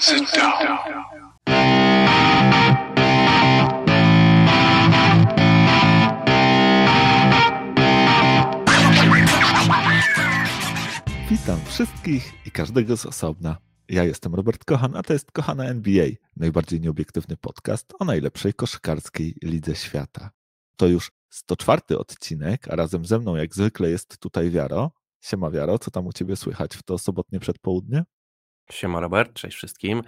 Sit down. Witam wszystkich i każdego z osobna. Ja jestem Robert Kochan, a to jest Kochana NBA, najbardziej nieobiektywny podcast o najlepszej koszykarskiej lidze świata. To już 104 odcinek, a razem ze mną jak zwykle jest tutaj Wiaro. Siema Wiaro, co tam u Ciebie słychać w to sobotnie przedpołudnie? Siema Robert, cześć wszystkim.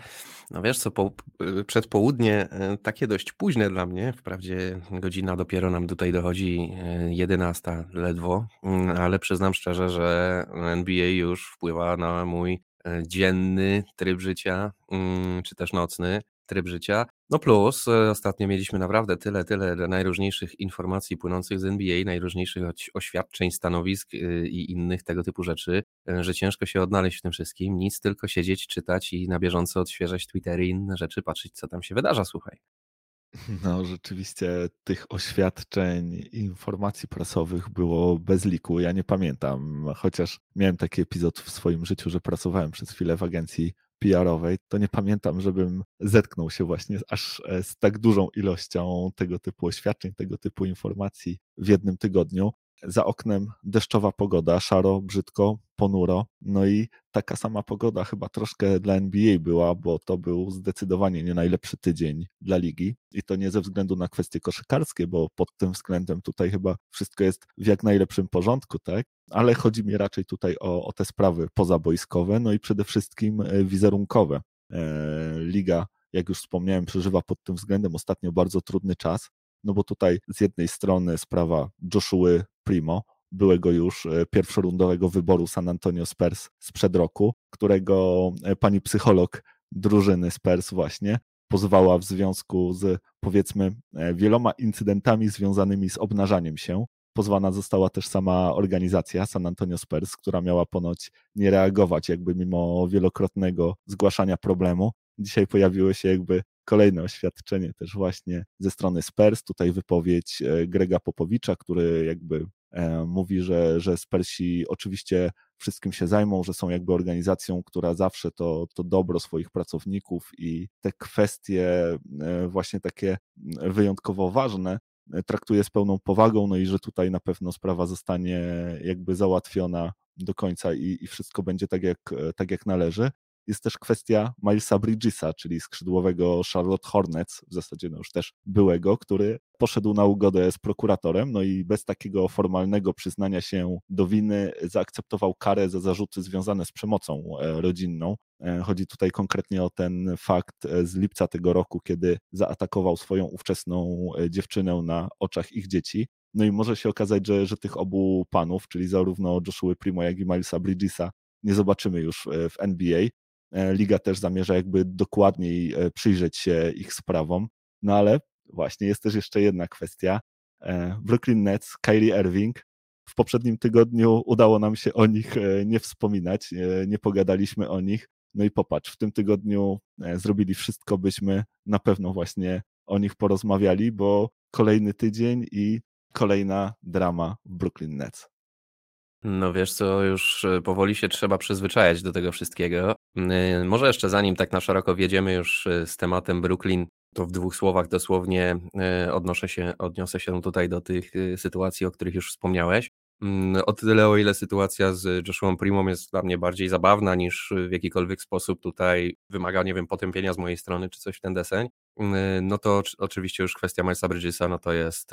No wiesz co, po, y, przedpołudnie y, takie dość późne dla mnie, wprawdzie godzina dopiero nam tutaj dochodzi 11 y, ledwo, mm, ale przyznam szczerze, że NBA już wpływa na mój dzienny tryb życia, mm, czy też nocny tryb życia. No plus e, ostatnio mieliśmy naprawdę tyle, tyle najróżniejszych informacji płynących z NBA, najróżniejszych oświadczeń, stanowisk y, i innych tego typu rzeczy, e, że ciężko się odnaleźć w tym wszystkim. Nic, tylko siedzieć, czytać i na bieżąco odświeżać Twittery i inne rzeczy, patrzeć co tam się wydarza, słuchaj. No, rzeczywiście tych oświadczeń, informacji prasowych było bez liku. Ja nie pamiętam, chociaż miałem taki epizod w swoim życiu, że pracowałem przez chwilę w agencji PR-owej, to nie pamiętam, żebym zetknął się właśnie aż e, z tak dużą ilością tego typu oświadczeń, tego typu informacji w jednym tygodniu za oknem deszczowa pogoda, szaro, brzydko, ponuro. No i taka sama pogoda chyba troszkę dla NBA była, bo to był zdecydowanie nie najlepszy tydzień dla ligi. I to nie ze względu na kwestie koszykarskie, bo pod tym względem tutaj chyba wszystko jest w jak najlepszym porządku, tak? Ale chodzi mi raczej tutaj o, o te sprawy pozabojskowe, no i przede wszystkim e, wizerunkowe. E, liga, jak już wspomniałem, przeżywa pod tym względem ostatnio bardzo trudny czas no bo tutaj z jednej strony sprawa Joshua Primo, byłego już e, pierwszorundowego wyboru San Antonio Spurs sprzed roku, którego e, pani psycholog drużyny Spurs właśnie pozwała w związku z powiedzmy e, wieloma incydentami związanymi z obnażaniem się. Pozwana została też sama organizacja San Antonio Spurs, która miała ponoć nie reagować jakby mimo wielokrotnego zgłaszania problemu. Dzisiaj pojawiło się jakby kolejne oświadczenie też właśnie ze strony Spurs, tutaj wypowiedź Grega Popowicza, który jakby mówi, że, że Spersi oczywiście wszystkim się zajmą, że są jakby organizacją, która zawsze to, to dobro swoich pracowników i te kwestie e, właśnie takie wyjątkowo ważne e, traktuje z pełną powagą, no i że tutaj na pewno sprawa zostanie jakby załatwiona do końca i, i wszystko będzie tak jak, tak jak należy jest też kwestia Milesa Bridgesa, czyli skrzydłowego Charlotte Hornets, w zasadzie no już też byłego, który poszedł na ugodę z prokuratorem, no i bez takiego formalnego przyznania się do winy zaakceptował karę za zarzuty związane z przemocą e, rodzinną. E, chodzi tutaj konkretnie o ten fakt e, z lipca tego roku, kiedy zaatakował swoją ówczesną dziewczynę na oczach ich dzieci. No i może się okazać, że, że tych obu panów, czyli zarówno Joshua Primo, jak i Milesa Bridgesa, nie zobaczymy już w NBA. E, liga też zamierza jakby dokładniej e, przyjrzeć się ich sprawom. No ale właśnie jest też jeszcze jedna kwestia. E, Brooklyn Nets, Kyrie Irving. W poprzednim tygodniu udało nam się o nich nie wspominać, nie pogadaliśmy o nich. No i popatrz, w tym tygodniu zrobili wszystko, byśmy na pewno właśnie o nich porozmawiali, bo kolejny tydzień i kolejna drama w Brooklyn Nets. No wiesz co, już e, powoli się trzeba przyzwyczajać do tego wszystkiego. E, może jeszcze zanim tak na szeroko wjedziemy już e, z tematem Brooklyn, to w dwóch słowach dosłownie odnoszę się, odniosę się tutaj do tych sytuacji, o których już wspomniałeś. Mm, o tyle, o ile sytuacja z Joshua Primą jest dla mnie bardziej zabawna niż w jakikolwiek sposób tutaj wymaga, nie wiem, potępienia z mojej strony czy coś w ten deseń, no to oczywiście już kwestia Milesa Bridgesa, no to jest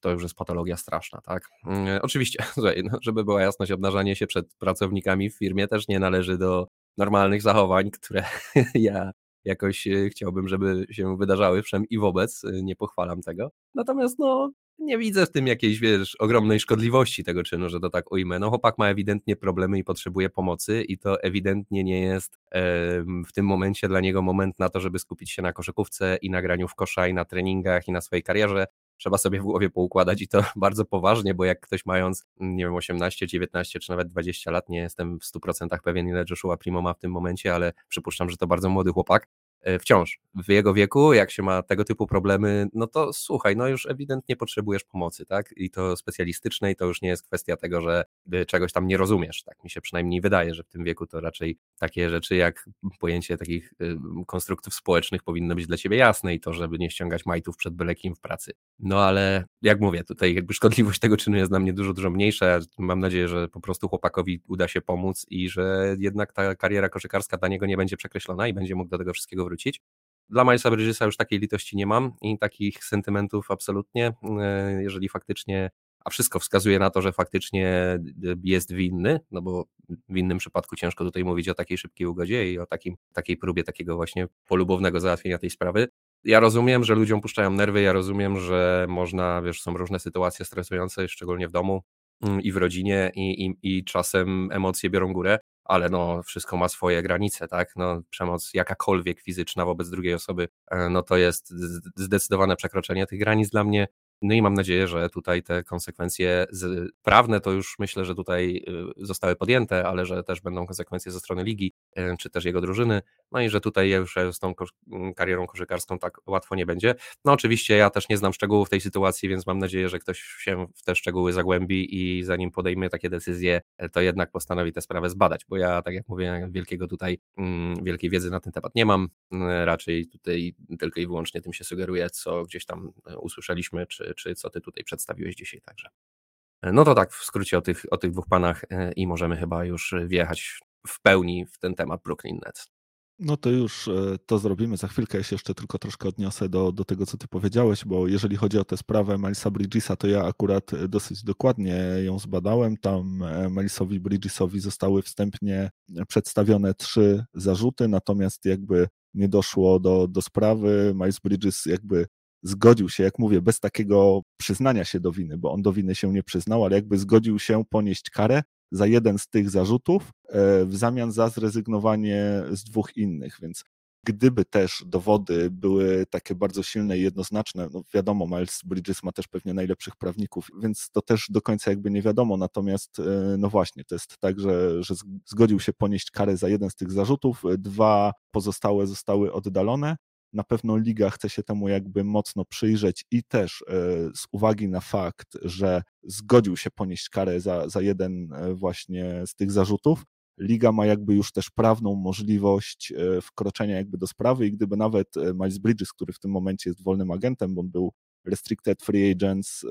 to już jest patologia straszna, tak? Mm, oczywiście, słuchaj, no, żeby była jasność, obnażanie się przed pracownikami w firmie też nie należy do normalnych zachowań, które ja jakoś e, chciałbym, żeby się wydarzały, wszem i wobec, e, nie pochwalam tego. Natomiast no, nie widzę w tym jakiejś, wiesz, ogromnej szkodliwości tego czynu, że to tak ujmę. No chłopak ma ewidentnie problemy i potrzebuje pomocy i to ewidentnie nie jest e, w tym momencie dla niego moment na to, żeby skupić się na koszykówce i na graniu w kosza i na treningach i na swojej karierze trzeba sobie w głowie poukładać i to bardzo poważnie, bo jak ktoś mając, nie wiem, 18, 19 czy nawet 20 lat, nie jestem w 100% pewien, ile Joshua Primo ma w tym momencie, ale przypuszczam, że to bardzo młody chłopak, wciąż w jego wieku, jak się ma tego typu problemy, no to słuchaj, no już ewidentnie potrzebujesz pomocy, tak? I to specjalistycznej, to już nie jest kwestia tego, że czegoś tam nie rozumiesz, tak mi się przynajmniej wydaje, że w tym wieku to raczej takie rzeczy jak pojęcie takich konstruktów społecznych powinno być dla ciebie jasne i to, żeby nie ściągać majtów przed byle kim w pracy. No ale jak mówię, tutaj jakby szkodliwość tego czynu jest dla mnie dużo, dużo mniejsza. Mam nadzieję, że po prostu chłopakowi uda się pomóc i że jednak ta kariera koszykarska dla niego nie będzie przekreślona i będzie mógł do tego wszystkiego wrócić. Dla Milesa Bridgesa już takiej litości nie mam i takich sentymentów absolutnie. E, jeżeli faktycznie, a wszystko wskazuje na to, że faktycznie jest winny, no bo w innym przypadku ciężko tutaj mówić o takiej szybkiej ugodzie i o takim, takiej próbie takiego właśnie polubownego załatwienia tej sprawy. Ja rozumiem, że ludziom puszczają nerwy, ja rozumiem, że można, wiesz, są różne sytuacje stresujące, szczególnie w domu mm, i w rodzinie i, i, i czasem emocje biorą górę, ale no wszystko ma swoje granice, tak? No przemoc jakakolwiek fizyczna wobec drugiej osoby, e, no to jest zdecydowane przekroczenie tych granic dla mnie. No i mam nadzieję, że tutaj te konsekwencje prawne to już myślę, że tutaj y, zostały podjęte, ale że też będą konsekwencje ze strony ligi, y, czy też jego drużyny. No i że tutaj już z tą mm, karierą koszykarską tak łatwo nie będzie. No oczywiście ja też nie znam szczegółów tej sytuacji, więc mam nadzieję, że ktoś się w te szczegóły zagłębi i zanim podejmie takie decyzje, to jednak postanowi tę sprawę zbadać, bo ja, tak jak mówię, wielkiego tutaj, mm, wielkiej wiedzy na ten temat nie mam. Raczej tutaj tylko i wyłącznie tym się sugeruję, co gdzieś tam usłyszeliśmy, czy, czy co ty tutaj przedstawiłeś dzisiaj także. E, no to tak w skrócie o tych, o tych dwóch panach e, i możemy chyba już wjechać w pełni w ten temat Brooklyn Nets. No to już e, to zrobimy. Za chwilkę ja się jeszcze tylko troszkę odniosę do, do tego, co ty powiedziałeś, bo jeżeli chodzi o tę sprawę Milesa Bridgesa, to ja akurat dosyć dokładnie ją zbadałem. Tam Milesowi Bridgesowi zostały wstępnie przedstawione trzy zarzuty, natomiast jakby nie doszło do, do sprawy. Miles Bridges jakby zgodził się, jak mówię, bez takiego przyznania się do winy, bo on do winy się nie przyznał, ale jakby zgodził się ponieść karę za jeden z tych zarzutów e, w zamian za zrezygnowanie z dwóch innych, więc gdyby też dowody były takie bardzo silne i jednoznaczne, no wiadomo, Miles Bridges ma też pewnie najlepszych prawników, więc to też do końca jakby nie wiadomo, natomiast e, no właśnie, to jest tak, że, że zgodził się ponieść karę za jeden z tych zarzutów, dwa pozostałe zostały oddalone, na pewno liga chce się temu jakby mocno przyjrzeć i też e, z uwagi na fakt, że zgodził się ponieść karę za, za jeden e, właśnie z tych zarzutów, liga ma jakby już też prawną możliwość e, wkroczenia jakby do sprawy i gdyby nawet Miles Bridges, który w tym momencie jest wolnym agentem, bo on był restricted free agents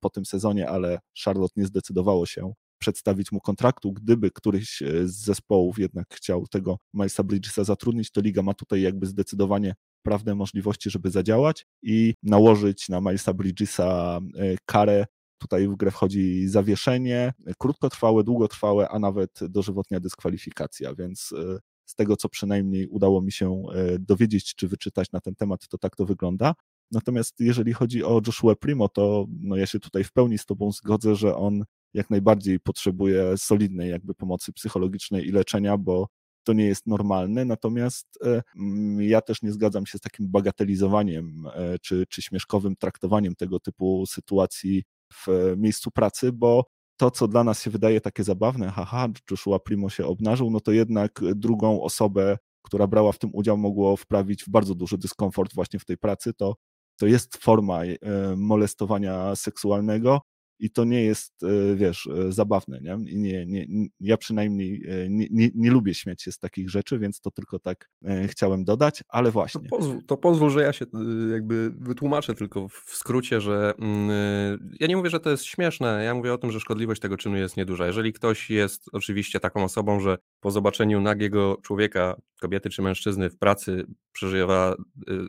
po tym sezonie, ale Charlotte nie zdecydowało się przedstawić mu kontraktu. Gdyby któryś e, z zespołów jednak chciał tego Milesa Bridgesa zatrudnić, to liga ma tutaj jakby zdecydowanie prawne możliwości, żeby zadziałać i nałożyć na Milesa Bridgesa e, karę. Tutaj w grę wchodzi zawieszenie, krótkotrwałe, długotrwałe, a nawet dożywotnia dyskwalifikacja, więc e, z tego, co przynajmniej udało mi się dowiedzieć czy wyczytać na ten temat, to tak to wygląda. Natomiast jeżeli chodzi o Joshua Primo, to no ja się tutaj w pełni z Tobą zgodzę, że on jak najbardziej potrzebuje solidnej jakby pomocy psychologicznej i leczenia, bo to nie jest normalne, natomiast e, mm, ja też nie zgadzam się z takim bagatelizowaniem e, czy, czy śmieszkowym traktowaniem tego typu sytuacji w miejscu pracy, bo to, co dla nas się wydaje takie zabawne, haha, Joshua Primo się obnażył, no to jednak drugą osobę, która brała w tym udział, mogło wprawić w bardzo duży dyskomfort właśnie w tej pracy, to, to jest forma e, molestowania seksualnego, i to nie jest, e, wiesz, e, zabawne, nie? I nie, nie, ja przynajmniej e, nie, nie, nie, lubię śmiać się z takich rzeczy, więc to tylko tak chciałem dodać, ale właśnie. To pozwól, to pozwól, że ja się jakby wytłumaczę tylko w skrócie, że mm, ja nie mówię, że to jest śmieszne, ja mówię o tym, że szkodliwość tego czynu jest nieduża. Jeżeli ktoś jest oczywiście taką osobą, że po zobaczeniu nagiego człowieka, kobiety czy mężczyzny w pracy przeżywa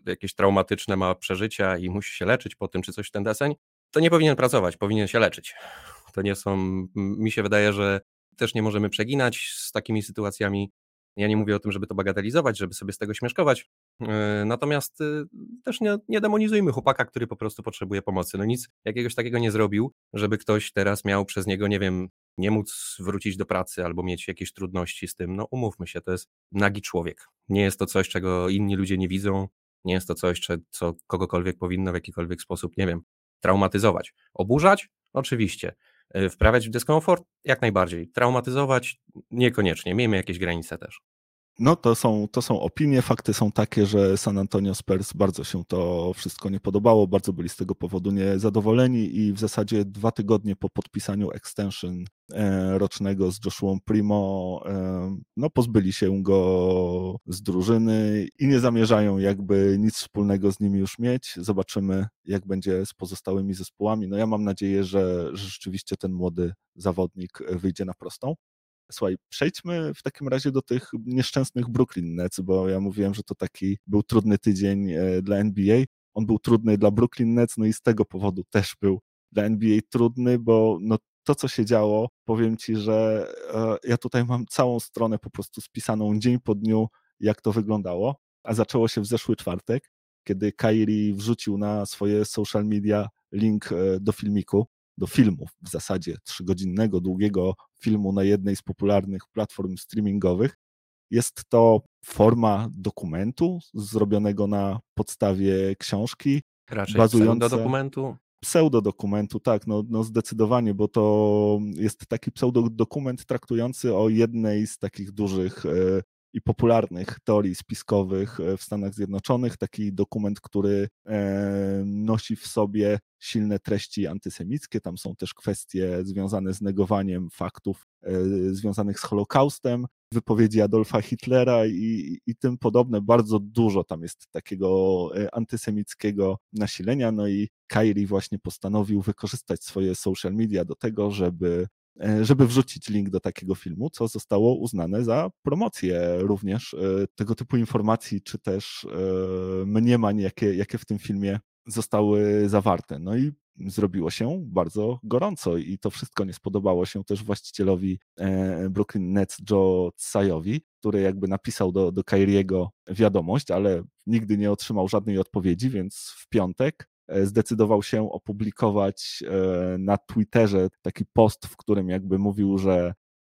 jakieś traumatyczne ma przeżycia i musi się leczyć po tym, czy coś w ten deseń, to nie powinien pracować, powinien się leczyć. To nie są, mi się wydaje, że też nie możemy przeginać z takimi sytuacjami. Ja nie mówię o tym, żeby to bagatelizować, żeby sobie z tego śmieszkować. E, natomiast y, też nie, nie demonizujmy chłopaka, który po prostu potrzebuje pomocy. No nic jakiegoś takiego nie zrobił, żeby ktoś teraz miał przez niego, nie wiem, nie móc wrócić do pracy albo mieć jakieś trudności z tym. No umówmy się, to jest nagi człowiek. Nie jest to coś, czego inni ludzie nie widzą. Nie jest to coś, co kogokolwiek powinno w jakikolwiek sposób, nie wiem, traumatyzować. Oburzać? Oczywiście. Y, wprawiać w dyskomfort? Jak najbardziej. Traumatyzować? Niekoniecznie. Miejmy jakieś granice też. No to są, to są opinie. Fakty są takie, że San Antonio Spurs bardzo się to wszystko nie podobało, bardzo byli z tego powodu niezadowoleni i w zasadzie dwa tygodnie po podpisaniu extension e, rocznego z Joshua Primo, e, no pozbyli się go z drużyny i nie zamierzają jakby nic wspólnego z nimi już mieć. Zobaczymy, jak będzie z pozostałymi zespołami. No ja mam nadzieję, że, że rzeczywiście ten młody zawodnik wyjdzie na prostą. Słuchaj, przejdźmy w takim razie do tych nieszczęsnych Brooklyn Nets, bo ja mówiłem, że to taki był trudny tydzień e, dla NBA. On był trudny dla Brooklyn Nets, no i z tego powodu też był dla NBA trudny, bo no to, co się działo, powiem ci, że e, ja tutaj mam całą stronę po prostu spisaną dzień po dniu, jak to wyglądało, a zaczęło się w zeszły czwartek, kiedy Kairi wrzucił na swoje social media link e, do filmiku, do filmu w zasadzie trzygodzinnego, długiego filmu na jednej z popularnych platform streamingowych. Jest to forma dokumentu zrobionego na podstawie książki. Raczej bazujące... pseudodokumentu? Pseudodokumentu, tak, no, no zdecydowanie, bo to jest taki pseudodokument traktujący o jednej z takich dużych e, i popularnych teorii spiskowych e, w Stanach Zjednoczonych. Taki dokument, który e, nosi w sobie silne treści antysemickie. Tam są też kwestie związane z negowaniem faktów e, związanych z Holokaustem, wypowiedzi Adolfa Hitlera i, i tym podobne. Bardzo dużo tam jest takiego antysemickiego nasilenia. No i Kairi właśnie postanowił wykorzystać swoje social media do tego, żeby żeby wrzucić link do takiego filmu, co zostało uznane za promocję również e, tego typu informacji, czy też e, mniemań, jakie, jakie w tym filmie zostały zawarte. No i zrobiło się bardzo gorąco i to wszystko nie spodobało się też właścicielowi Brooklyn Nets Joe Tsajowi, który jakby napisał do, do Kairiego wiadomość, ale nigdy nie otrzymał żadnej odpowiedzi, więc w piątek E, zdecydował się opublikować e, na Twitterze taki post, w którym jakby mówił, że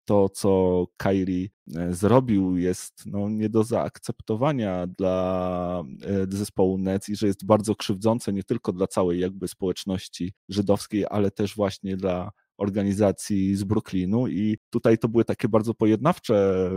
to, co Kairi e, zrobił, jest no, nie do zaakceptowania dla zespołu Nets i że jest bardzo krzywdzące nie tylko dla całej jakby społeczności żydowskiej, ale też właśnie dla organizacji z Brooklynu. I tutaj to były takie bardzo pojednawcze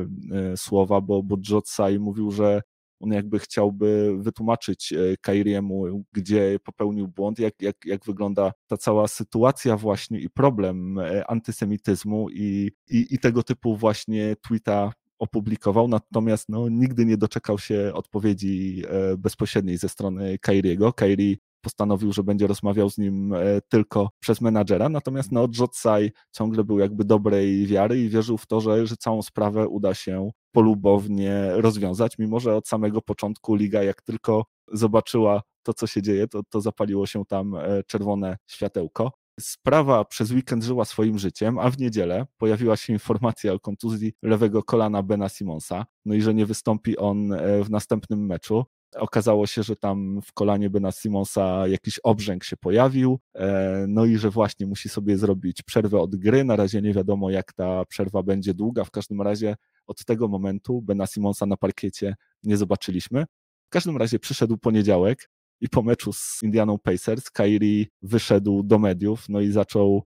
słowa, bo, bo Jotsai mówił, że on jakby chciałby wytłumaczyć e, Kairiemu, gdzie popełnił błąd, jak, jak, jak wygląda ta cała sytuacja właśnie i problem e, antysemityzmu i, i, i tego typu właśnie tweeta opublikował, natomiast no, nigdy nie doczekał się odpowiedzi e, bezpośredniej ze strony Kairiego. Kairi postanowił, że będzie rozmawiał z nim tylko przez menadżera, natomiast no, Jotsai ciągle był jakby dobrej wiary i wierzył w to, że, że całą sprawę uda się polubownie rozwiązać, mimo że od samego początku liga, jak tylko zobaczyła to, co się dzieje, to, to zapaliło się tam e, czerwone światełko. Sprawa przez weekend żyła swoim życiem, a w niedzielę pojawiła się informacja o kontuzji lewego kolana Bena Simonsa, no i że nie wystąpi on e, w następnym meczu. Okazało się, że tam w kolanie Bena Simonsa jakiś obrzęk się pojawił, e, no i że właśnie musi sobie zrobić przerwę od gry. Na razie nie wiadomo, jak ta przerwa będzie długa. W każdym razie od tego momentu Bena Simonsa na parkiecie nie zobaczyliśmy. W każdym razie przyszedł poniedziałek i po meczu z Indianą Pacers Kyrie wyszedł do mediów, no i zaczął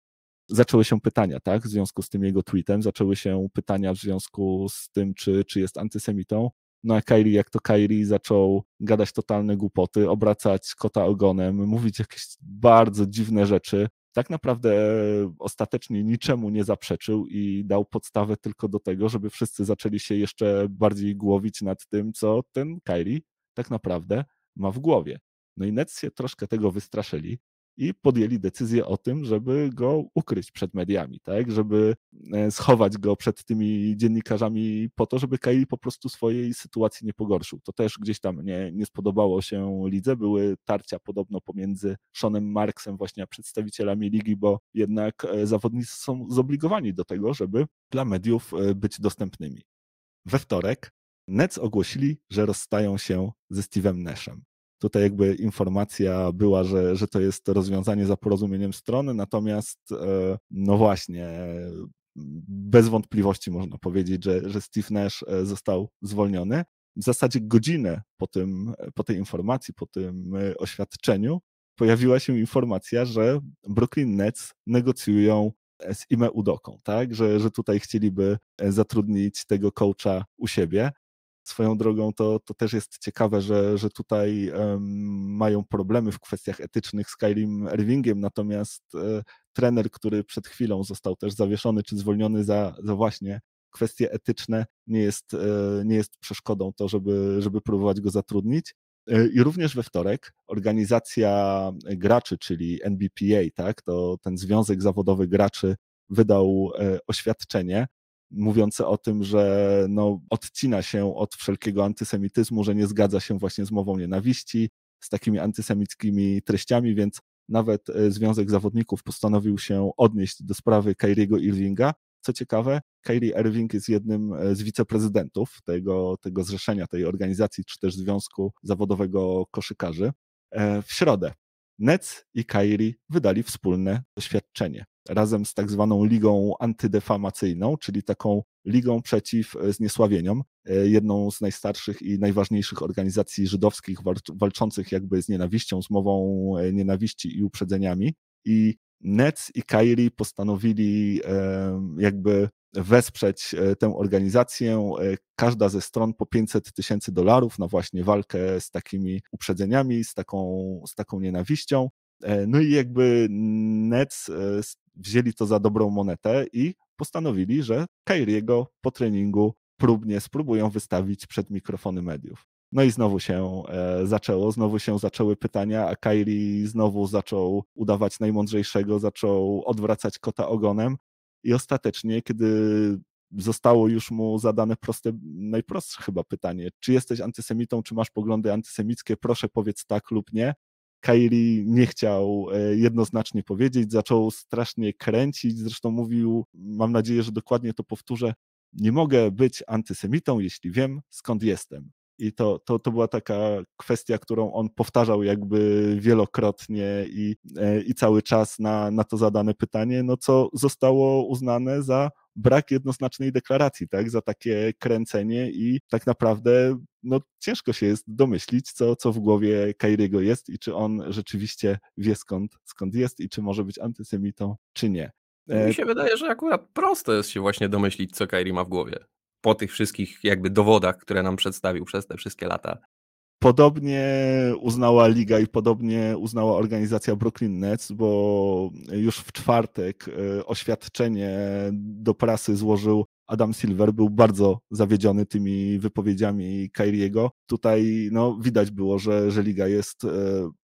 zaczęły się pytania, tak, w związku z tym jego tweetem, zaczęły się pytania w związku z tym, czy, czy jest antysemitą. No a Kairi, jak to Kairi, zaczął gadać totalne głupoty, obracać kota ogonem, mówić jakieś bardzo dziwne rzeczy. Tak naprawdę ostatecznie niczemu nie zaprzeczył i dał podstawę tylko do tego, żeby wszyscy zaczęli się jeszcze bardziej głowić nad tym, co ten Kairi tak naprawdę ma w głowie. No i Nets się troszkę tego wystraszyli i podjęli decyzję o tym, żeby go ukryć przed mediami, tak? żeby e, schować go przed tymi dziennikarzami po to, żeby Kairi po prostu swojej sytuacji nie pogorszył. To też gdzieś tam nie, nie spodobało się lidze. Były tarcia podobno pomiędzy Seanem Marksem, właśnie a przedstawicielami ligi, bo jednak e, zawodnicy są zobligowani do tego, żeby dla mediów e, być dostępnymi. We wtorek Nets ogłosili, że rozstają się ze Steve'em Nashem. Tutaj jakby informacja była, że, że to jest rozwiązanie za porozumieniem strony, natomiast e, no właśnie, bez wątpliwości można powiedzieć, że, że Steve Nash e, został zwolniony. W zasadzie godzinę po, tym, po tej informacji, po tym e, oświadczeniu, pojawiła się informacja, że Brooklyn Nets negocjują z Ime Udoką, tak? że, że tutaj chcieliby zatrudnić tego coacha u siebie. Swoją drogą to, to też jest ciekawe, że, że tutaj mają problemy w kwestiach etycznych z Kyrim Irvingiem, natomiast e, trener, który przed chwilą został też zawieszony czy zwolniony za, za właśnie kwestie etyczne, nie jest, e, nie jest przeszkodą to, żeby, żeby próbować go zatrudnić. E, I również we wtorek organizacja graczy, czyli NBPA, tak, to ten Związek Zawodowy Graczy wydał oświadczenie mówiące o tym, że no, odcina się od wszelkiego antysemityzmu, że nie zgadza się właśnie z mową nienawiści, z takimi antysemickimi treściami, więc nawet e, Związek Zawodników postanowił się odnieść do sprawy Kyriego Irvinga. Co ciekawe, Kyrie Irving jest jednym e, z wiceprezydentów tego, tego zrzeszenia, tej organizacji, czy też Związku Zawodowego Koszykarzy. W środę Nets i Kyrie wydali wspólne oświadczenie razem z tak zwaną ligą antydefamacyjną, czyli taką ligą przeciw e, zniesławieniom, e, jedną z najstarszych i najważniejszych organizacji żydowskich walczących jakby z nienawiścią, z mową e, nienawiści i uprzedzeniami. I Nets i Kairi postanowili jakby wesprzeć tę organizację. Każda ze stron po 500 tysięcy dolarów na właśnie walkę z takimi uprzedzeniami, z taką, z taką nienawiścią. No i jakby Nets wzięli to za dobrą monetę i postanowili, że Kairiego po treningu próbnie spróbują wystawić przed mikrofony mediów. No i znowu się e, zaczęło, znowu się zaczęły pytania, a Kairi znowu zaczął udawać najmądrzejszego, zaczął odwracać kota ogonem i ostatecznie, kiedy zostało już mu zadane proste, najprostsze chyba pytanie, czy jesteś antysemitą, czy masz poglądy antysemickie, proszę powiedz tak lub nie, Kairi nie chciał e, jednoznacznie powiedzieć, zaczął strasznie kręcić, zresztą mówił, mam nadzieję, że dokładnie to powtórzę, nie mogę być antysemitą, jeśli wiem, skąd jestem. I to, to, to była taka kwestia, którą on powtarzał jakby wielokrotnie i, e, i cały czas na, na to zadane pytanie, no co zostało uznane za brak jednoznacznej deklaracji, tak, za takie kręcenie i tak naprawdę no, ciężko się jest domyślić, co, co w głowie Kairiego jest i czy on rzeczywiście wie skąd, skąd jest i czy może być antysemitą, czy nie. E, Mi się wydaje, że akurat prosto jest się właśnie domyślić, co Kairi ma w głowie. Po tych wszystkich jakby dowodach, które nam przedstawił przez te wszystkie lata. Podobnie uznała liga i podobnie uznała organizacja Brooklyn Nets, bo już w czwartek e, oświadczenie do prasy złożył Adam Silver. Był bardzo zawiedziony tymi wypowiedziami Kyriego. Tutaj no, widać było, że, że liga jest e,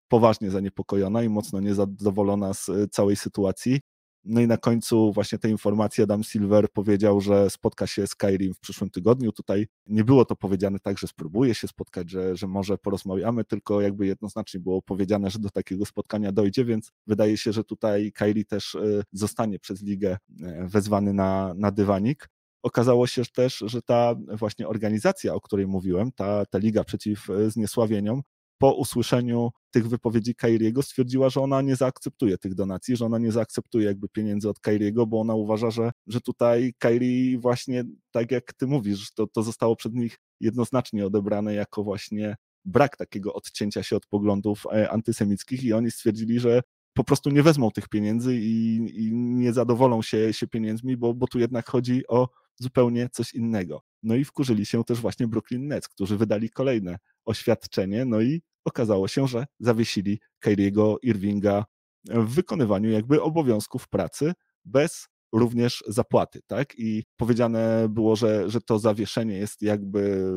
poważnie zaniepokojona i mocno niezadowolona z całej sytuacji. No i na końcu właśnie tej informacji Adam Silver powiedział, że spotka się z Kairim w przyszłym tygodniu. Tutaj nie było to powiedziane tak, że spróbuje się spotkać, że, że może porozmawiamy, tylko jakby jednoznacznie było powiedziane, że do takiego spotkania dojdzie, więc wydaje się, że tutaj Kairi też e, zostanie przez ligę e, wezwany na, na dywanik. Okazało się też, że ta właśnie organizacja, o której mówiłem, ta, ta Liga Przeciw e, Zniesławieniom, po usłyszeniu tych wypowiedzi Kairiego stwierdziła, że ona nie zaakceptuje tych donacji, że ona nie zaakceptuje jakby pieniędzy od Kairiego, bo ona uważa, że, że tutaj Kairi właśnie, tak jak ty mówisz, to, to zostało przed nich jednoznacznie odebrane jako właśnie brak takiego odcięcia się od poglądów e, antysemickich i oni stwierdzili, że po prostu nie wezmą tych pieniędzy i, i nie zadowolą się, się pieniędzmi, bo, bo tu jednak chodzi o zupełnie coś innego. No i wkurzyli się też właśnie Brooklyn Nets, którzy wydali kolejne oświadczenie, no i okazało się, że zawiesili Kyriego Irvinga w wykonywaniu jakby obowiązków pracy bez również zapłaty, tak? I powiedziane było, że, że to zawieszenie jest jakby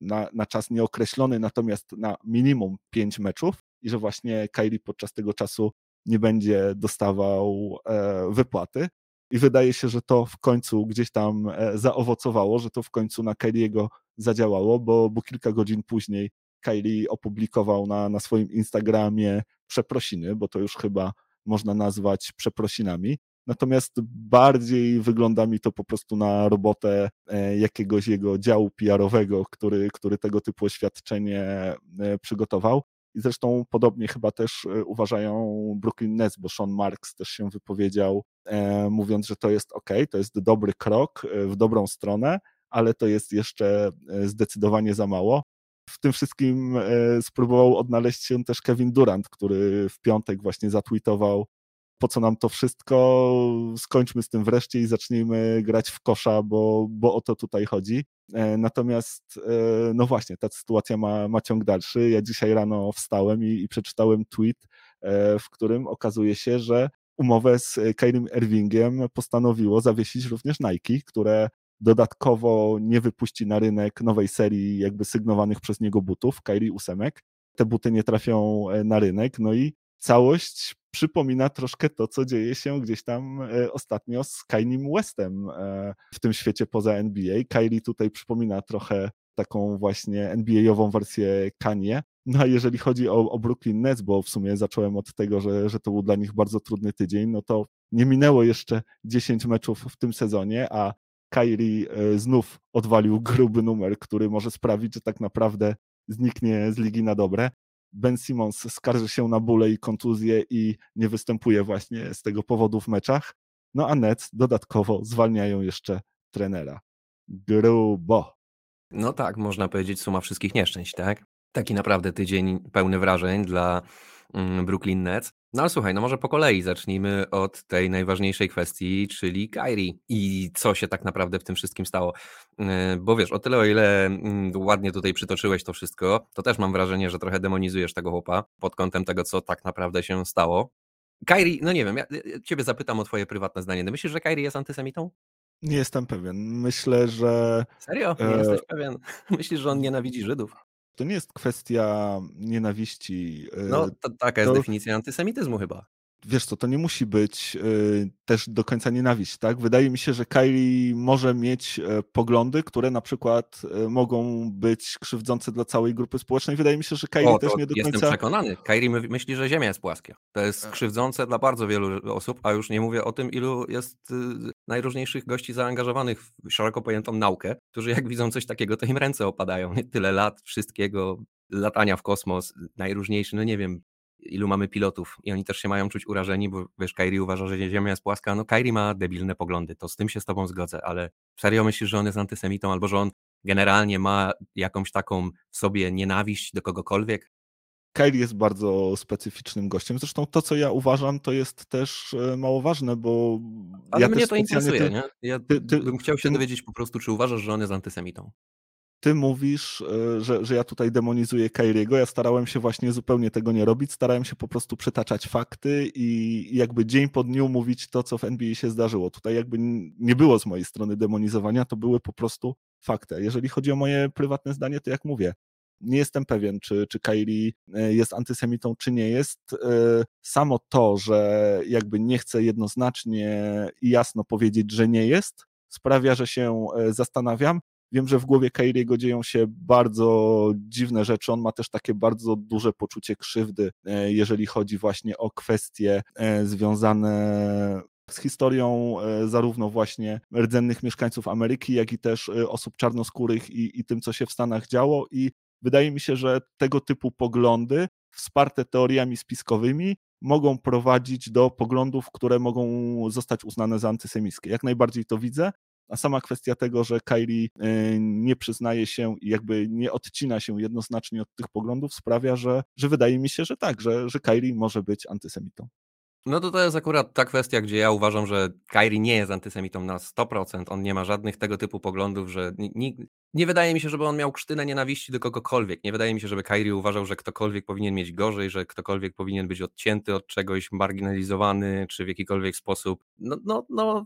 na, na czas nieokreślony, natomiast na minimum pięć meczów i że właśnie Kyrie podczas tego czasu nie będzie dostawał e, wypłaty. I wydaje się, że to w końcu gdzieś tam e, zaowocowało, że to w końcu na Kyriego zadziałało, bo, bo kilka godzin później Kylie opublikował na, na swoim Instagramie przeprosiny, bo to już chyba można nazwać przeprosinami. Natomiast bardziej wygląda mi to po prostu na robotę e, jakiegoś jego działu PR-owego, który, który tego typu oświadczenie e, przygotował. I zresztą podobnie chyba też e, uważają Brooklyn Nets, bo Sean Marks też się wypowiedział, mówiąc, że to jest ok, to jest dobry krok w dobrą stronę, ale to jest jeszcze zdecydowanie za mało w tym wszystkim e, spróbował odnaleźć się też Kevin Durant, który w piątek właśnie zatweetował po co nam to wszystko, skończmy z tym wreszcie i zacznijmy grać w kosza, bo, bo o to tutaj chodzi. E, natomiast, e, no właśnie, ta sytuacja ma, ma ciąg dalszy. Ja dzisiaj rano wstałem i, i przeczytałem tweet, w którym okazuje się, że umowę z Kyrie Irvingiem postanowiło zawiesić również Nike, które dodatkowo nie wypuści na rynek nowej serii jakby sygnowanych przez niego butów, Kyrie ósemek. Te buty nie trafią na rynek, no i całość przypomina troszkę to, co dzieje się gdzieś tam e, ostatnio z Kainim Westem e, w tym świecie poza NBA. Kylie tutaj przypomina trochę taką właśnie NBA-ową wersję Kanie. No a jeżeli chodzi o, o, Brooklyn Nets, bo w sumie zacząłem od tego, że, że to był dla nich bardzo trudny tydzień, no to nie minęło jeszcze 10 meczów w tym sezonie, a Kyrie e, znów odwalił gruby numer, który może sprawić, że tak naprawdę zniknie z ligi na dobre. Ben Simmons skarży się na bóle i kontuzje i nie występuje właśnie z tego powodu w meczach. No a Nets dodatkowo zwalniają jeszcze trenera. Grubo. No tak, można powiedzieć suma wszystkich nieszczęść, tak? Taki naprawdę tydzień pełny wrażeń dla mm, Brooklyn Nets. No ale słuchaj, no może po kolei zacznijmy od tej najważniejszej kwestii, czyli Kyrie i co się tak naprawdę w tym wszystkim stało. E, bo wiesz, o tyle o ile mm, ładnie tutaj przytoczyłeś to wszystko, to też mam wrażenie, że trochę demonizujesz tego chłopa pod kątem tego, co tak naprawdę się stało. Kyrie, no nie wiem, ja ciebie zapytam o twoje prywatne zdanie. Ty myślisz, że Kyrie jest antysemitą? Nie jestem pewien. Myślę, że... Serio? Nie e... jesteś pewien? Myślisz, że on nienawidzi Żydów? To nie jest kwestia nienawiści. No, e, to, taka jest to, definicja antysemityzmu chyba. Wiesz co, to nie musi być y, też do końca nienawiść, tak? Wydaje mi się, że Kylie może mieć y, poglądy, które na przykład y, mogą być krzywdzące dla całej grupy społecznej. Wydaje mi się, że Kylie o, też nie do jestem końca... Jestem przekonany. Kylie myśli, że Ziemia jest płaska. To jest e. krzywdzące dla bardzo wielu osób, a już nie mówię o tym, ilu jest najróżniejszych gości zaangażowanych w szeroko pojętą naukę, którzy jak widzą coś takiego, to im ręce opadają. Tyle lat wszystkiego, latania w kosmos, najróżniejszy, no nie wiem, ilu mamy pilotów i oni też się mają czuć urażeni, bo wiesz, Kairi uważa, że Ziemia jest płaska. No Kairi ma debilne poglądy, to z tym się z tobą zgodzę, ale serio myślisz, że on jest antysemitą albo że on generalnie ma jakąś taką w sobie nienawiść do kogokolwiek? Kylie jest bardzo specyficznym gościem. Zresztą to, co ja uważam, to jest też e, mało ważne, bo. Ale ja mnie to interesuje, ty, nie? Ja ty, ty, bym chciał się ty, dowiedzieć po prostu, czy uważasz, że on jest antysemitą ty mówisz, e, że, że ja tutaj demonizuję Kairiego. Ja starałem się właśnie zupełnie tego nie robić. Starałem się po prostu przytaczać fakty i jakby dzień po dniu mówić to, co w NBA się zdarzyło. Tutaj jakby nie było z mojej strony demonizowania, to były po prostu fakty. Jeżeli chodzi o moje prywatne zdanie, to jak mówię, nie jestem pewien, czy, czy Kairi e, jest antysemitą, czy nie jest. E, samo to, że jakby nie chce jednoznacznie i jasno powiedzieć, że nie jest, sprawia, że się zastanawiam, Wiem, że w głowie Kairiego dzieją się bardzo dziwne rzeczy. On ma też takie bardzo duże poczucie krzywdy, e, jeżeli chodzi właśnie o kwestie e, związane z historią e, zarówno właśnie rdzennych mieszkańców Ameryki, jak i też osób czarnoskórych i, i tym, co się w Stanach działo. I wydaje mi się, że tego typu poglądy, wsparte teoriami spiskowymi, mogą prowadzić do poglądów, które mogą zostać uznane za antysemickie. Jak najbardziej to widzę, a sama kwestia tego, że Kylie y, nie przyznaje się i jakby nie odcina się jednoznacznie od tych poglądów sprawia, że, że wydaje mi się, że tak, że, że Kylie może być antysemitą. No to to jest akurat ta kwestia, gdzie ja uważam, że Kyrie nie jest antysemitą na 100%. On nie ma żadnych tego typu poglądów, że nikt, nie wydaje mi się, żeby on miał krztynę nienawiści do kogokolwiek. Nie wydaje mi się, żeby Kyrie uważał, że ktokolwiek powinien mieć gorzej, że ktokolwiek powinien być odcięty od czegoś, marginalizowany, czy w jakikolwiek sposób. No, no, no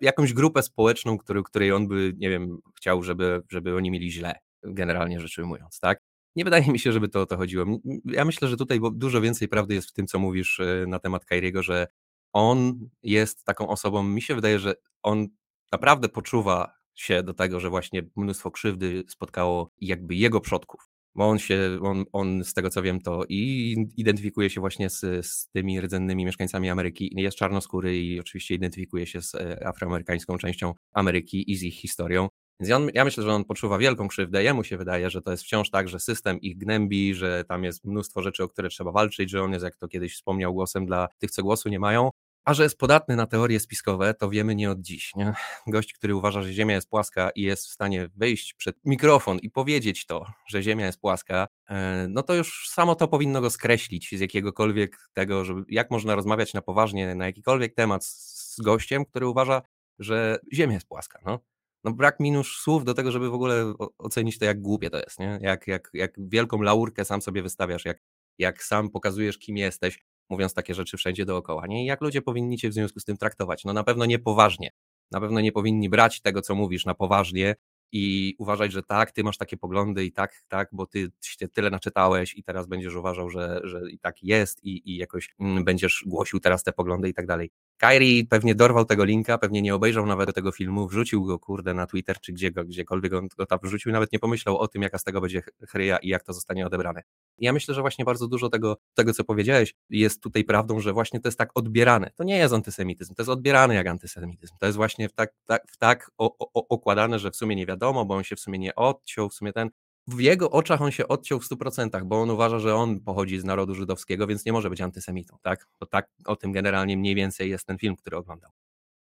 jakąś grupę społeczną, który, której on by, nie wiem, chciał, żeby, żeby oni mieli źle, generalnie rzecz ujmując, tak? Nie wydaje mi się, żeby to o to chodziło. Ja myślę, że tutaj dużo więcej prawdy jest w tym, co mówisz e, na temat Kairiego, że on jest taką osobą, mi się wydaje, że on naprawdę poczuwa się do tego, że właśnie mnóstwo krzywdy spotkało jakby jego przodków. Bo on się, on, on z tego co wiem, to i identyfikuje się właśnie z, z tymi rdzennymi mieszkańcami Ameryki, jest czarnoskóry i oczywiście identyfikuje się z e, afroamerykańską częścią Ameryki i z ich historią. Więc on, ja myślę, że on poczuwa wielką krzywdę. Jemu się wydaje, że to jest wciąż tak, że system ich gnębi, że tam jest mnóstwo rzeczy, o które trzeba walczyć, że on jest, jak to kiedyś wspomniał, głosem dla tych, co głosu nie mają. A że jest podatny na teorie spiskowe, to wiemy nie od dziś. Nie? Gość, który uważa, że Ziemia jest płaska i jest w stanie wyjść przed mikrofon i powiedzieć to, że Ziemia jest płaska, e, no to już samo to powinno go skreślić z jakiegokolwiek tego, żeby jak można rozmawiać na poważnie na jakikolwiek temat z gościem, który uważa, że Ziemia jest płaska. No. No brak minus słów do tego, żeby w ogóle ocenić to, jak głupie to jest, nie? Jak, jak, jak wielką laurkę sam sobie wystawiasz, jak, jak sam pokazujesz, kim jesteś, mówiąc takie rzeczy wszędzie dookoła. Nie? I jak ludzie powinni cię w związku z tym traktować? No na pewno nie poważnie. Na pewno nie powinni brać tego, co mówisz, na poważnie i uważać, że tak, ty masz takie poglądy i tak, tak, bo ty się tyle naczytałeś i teraz będziesz uważał, że, że i tak jest i, i jakoś mm, będziesz głosił teraz te poglądy i tak dalej. Kairi pewnie dorwał tego linka, pewnie nie obejrzał nawet tego filmu, wrzucił go kurde na Twitter czy gdzie go, gdziekolwiek on go tam wrzucił, nawet nie pomyślał o tym, jaka z tego będzie chryja i jak to zostanie odebrane. ja myślę, że właśnie bardzo dużo tego, tego, co powiedziałeś, jest tutaj prawdą, że właśnie to jest tak odbierane. To nie jest antysemityzm, to jest odbierane jak antysemityzm. To jest właśnie w tak, tak, w tak o, o, okładane, że w sumie nie wiadomo, bo on się w sumie nie odciął, w sumie ten w jego oczach on się odciął w 100%, bo on uważa, że on pochodzi z narodu żydowskiego, więc nie może być antysemitą, tak? Bo tak o tym generalnie mniej więcej jest ten film, który oglądał.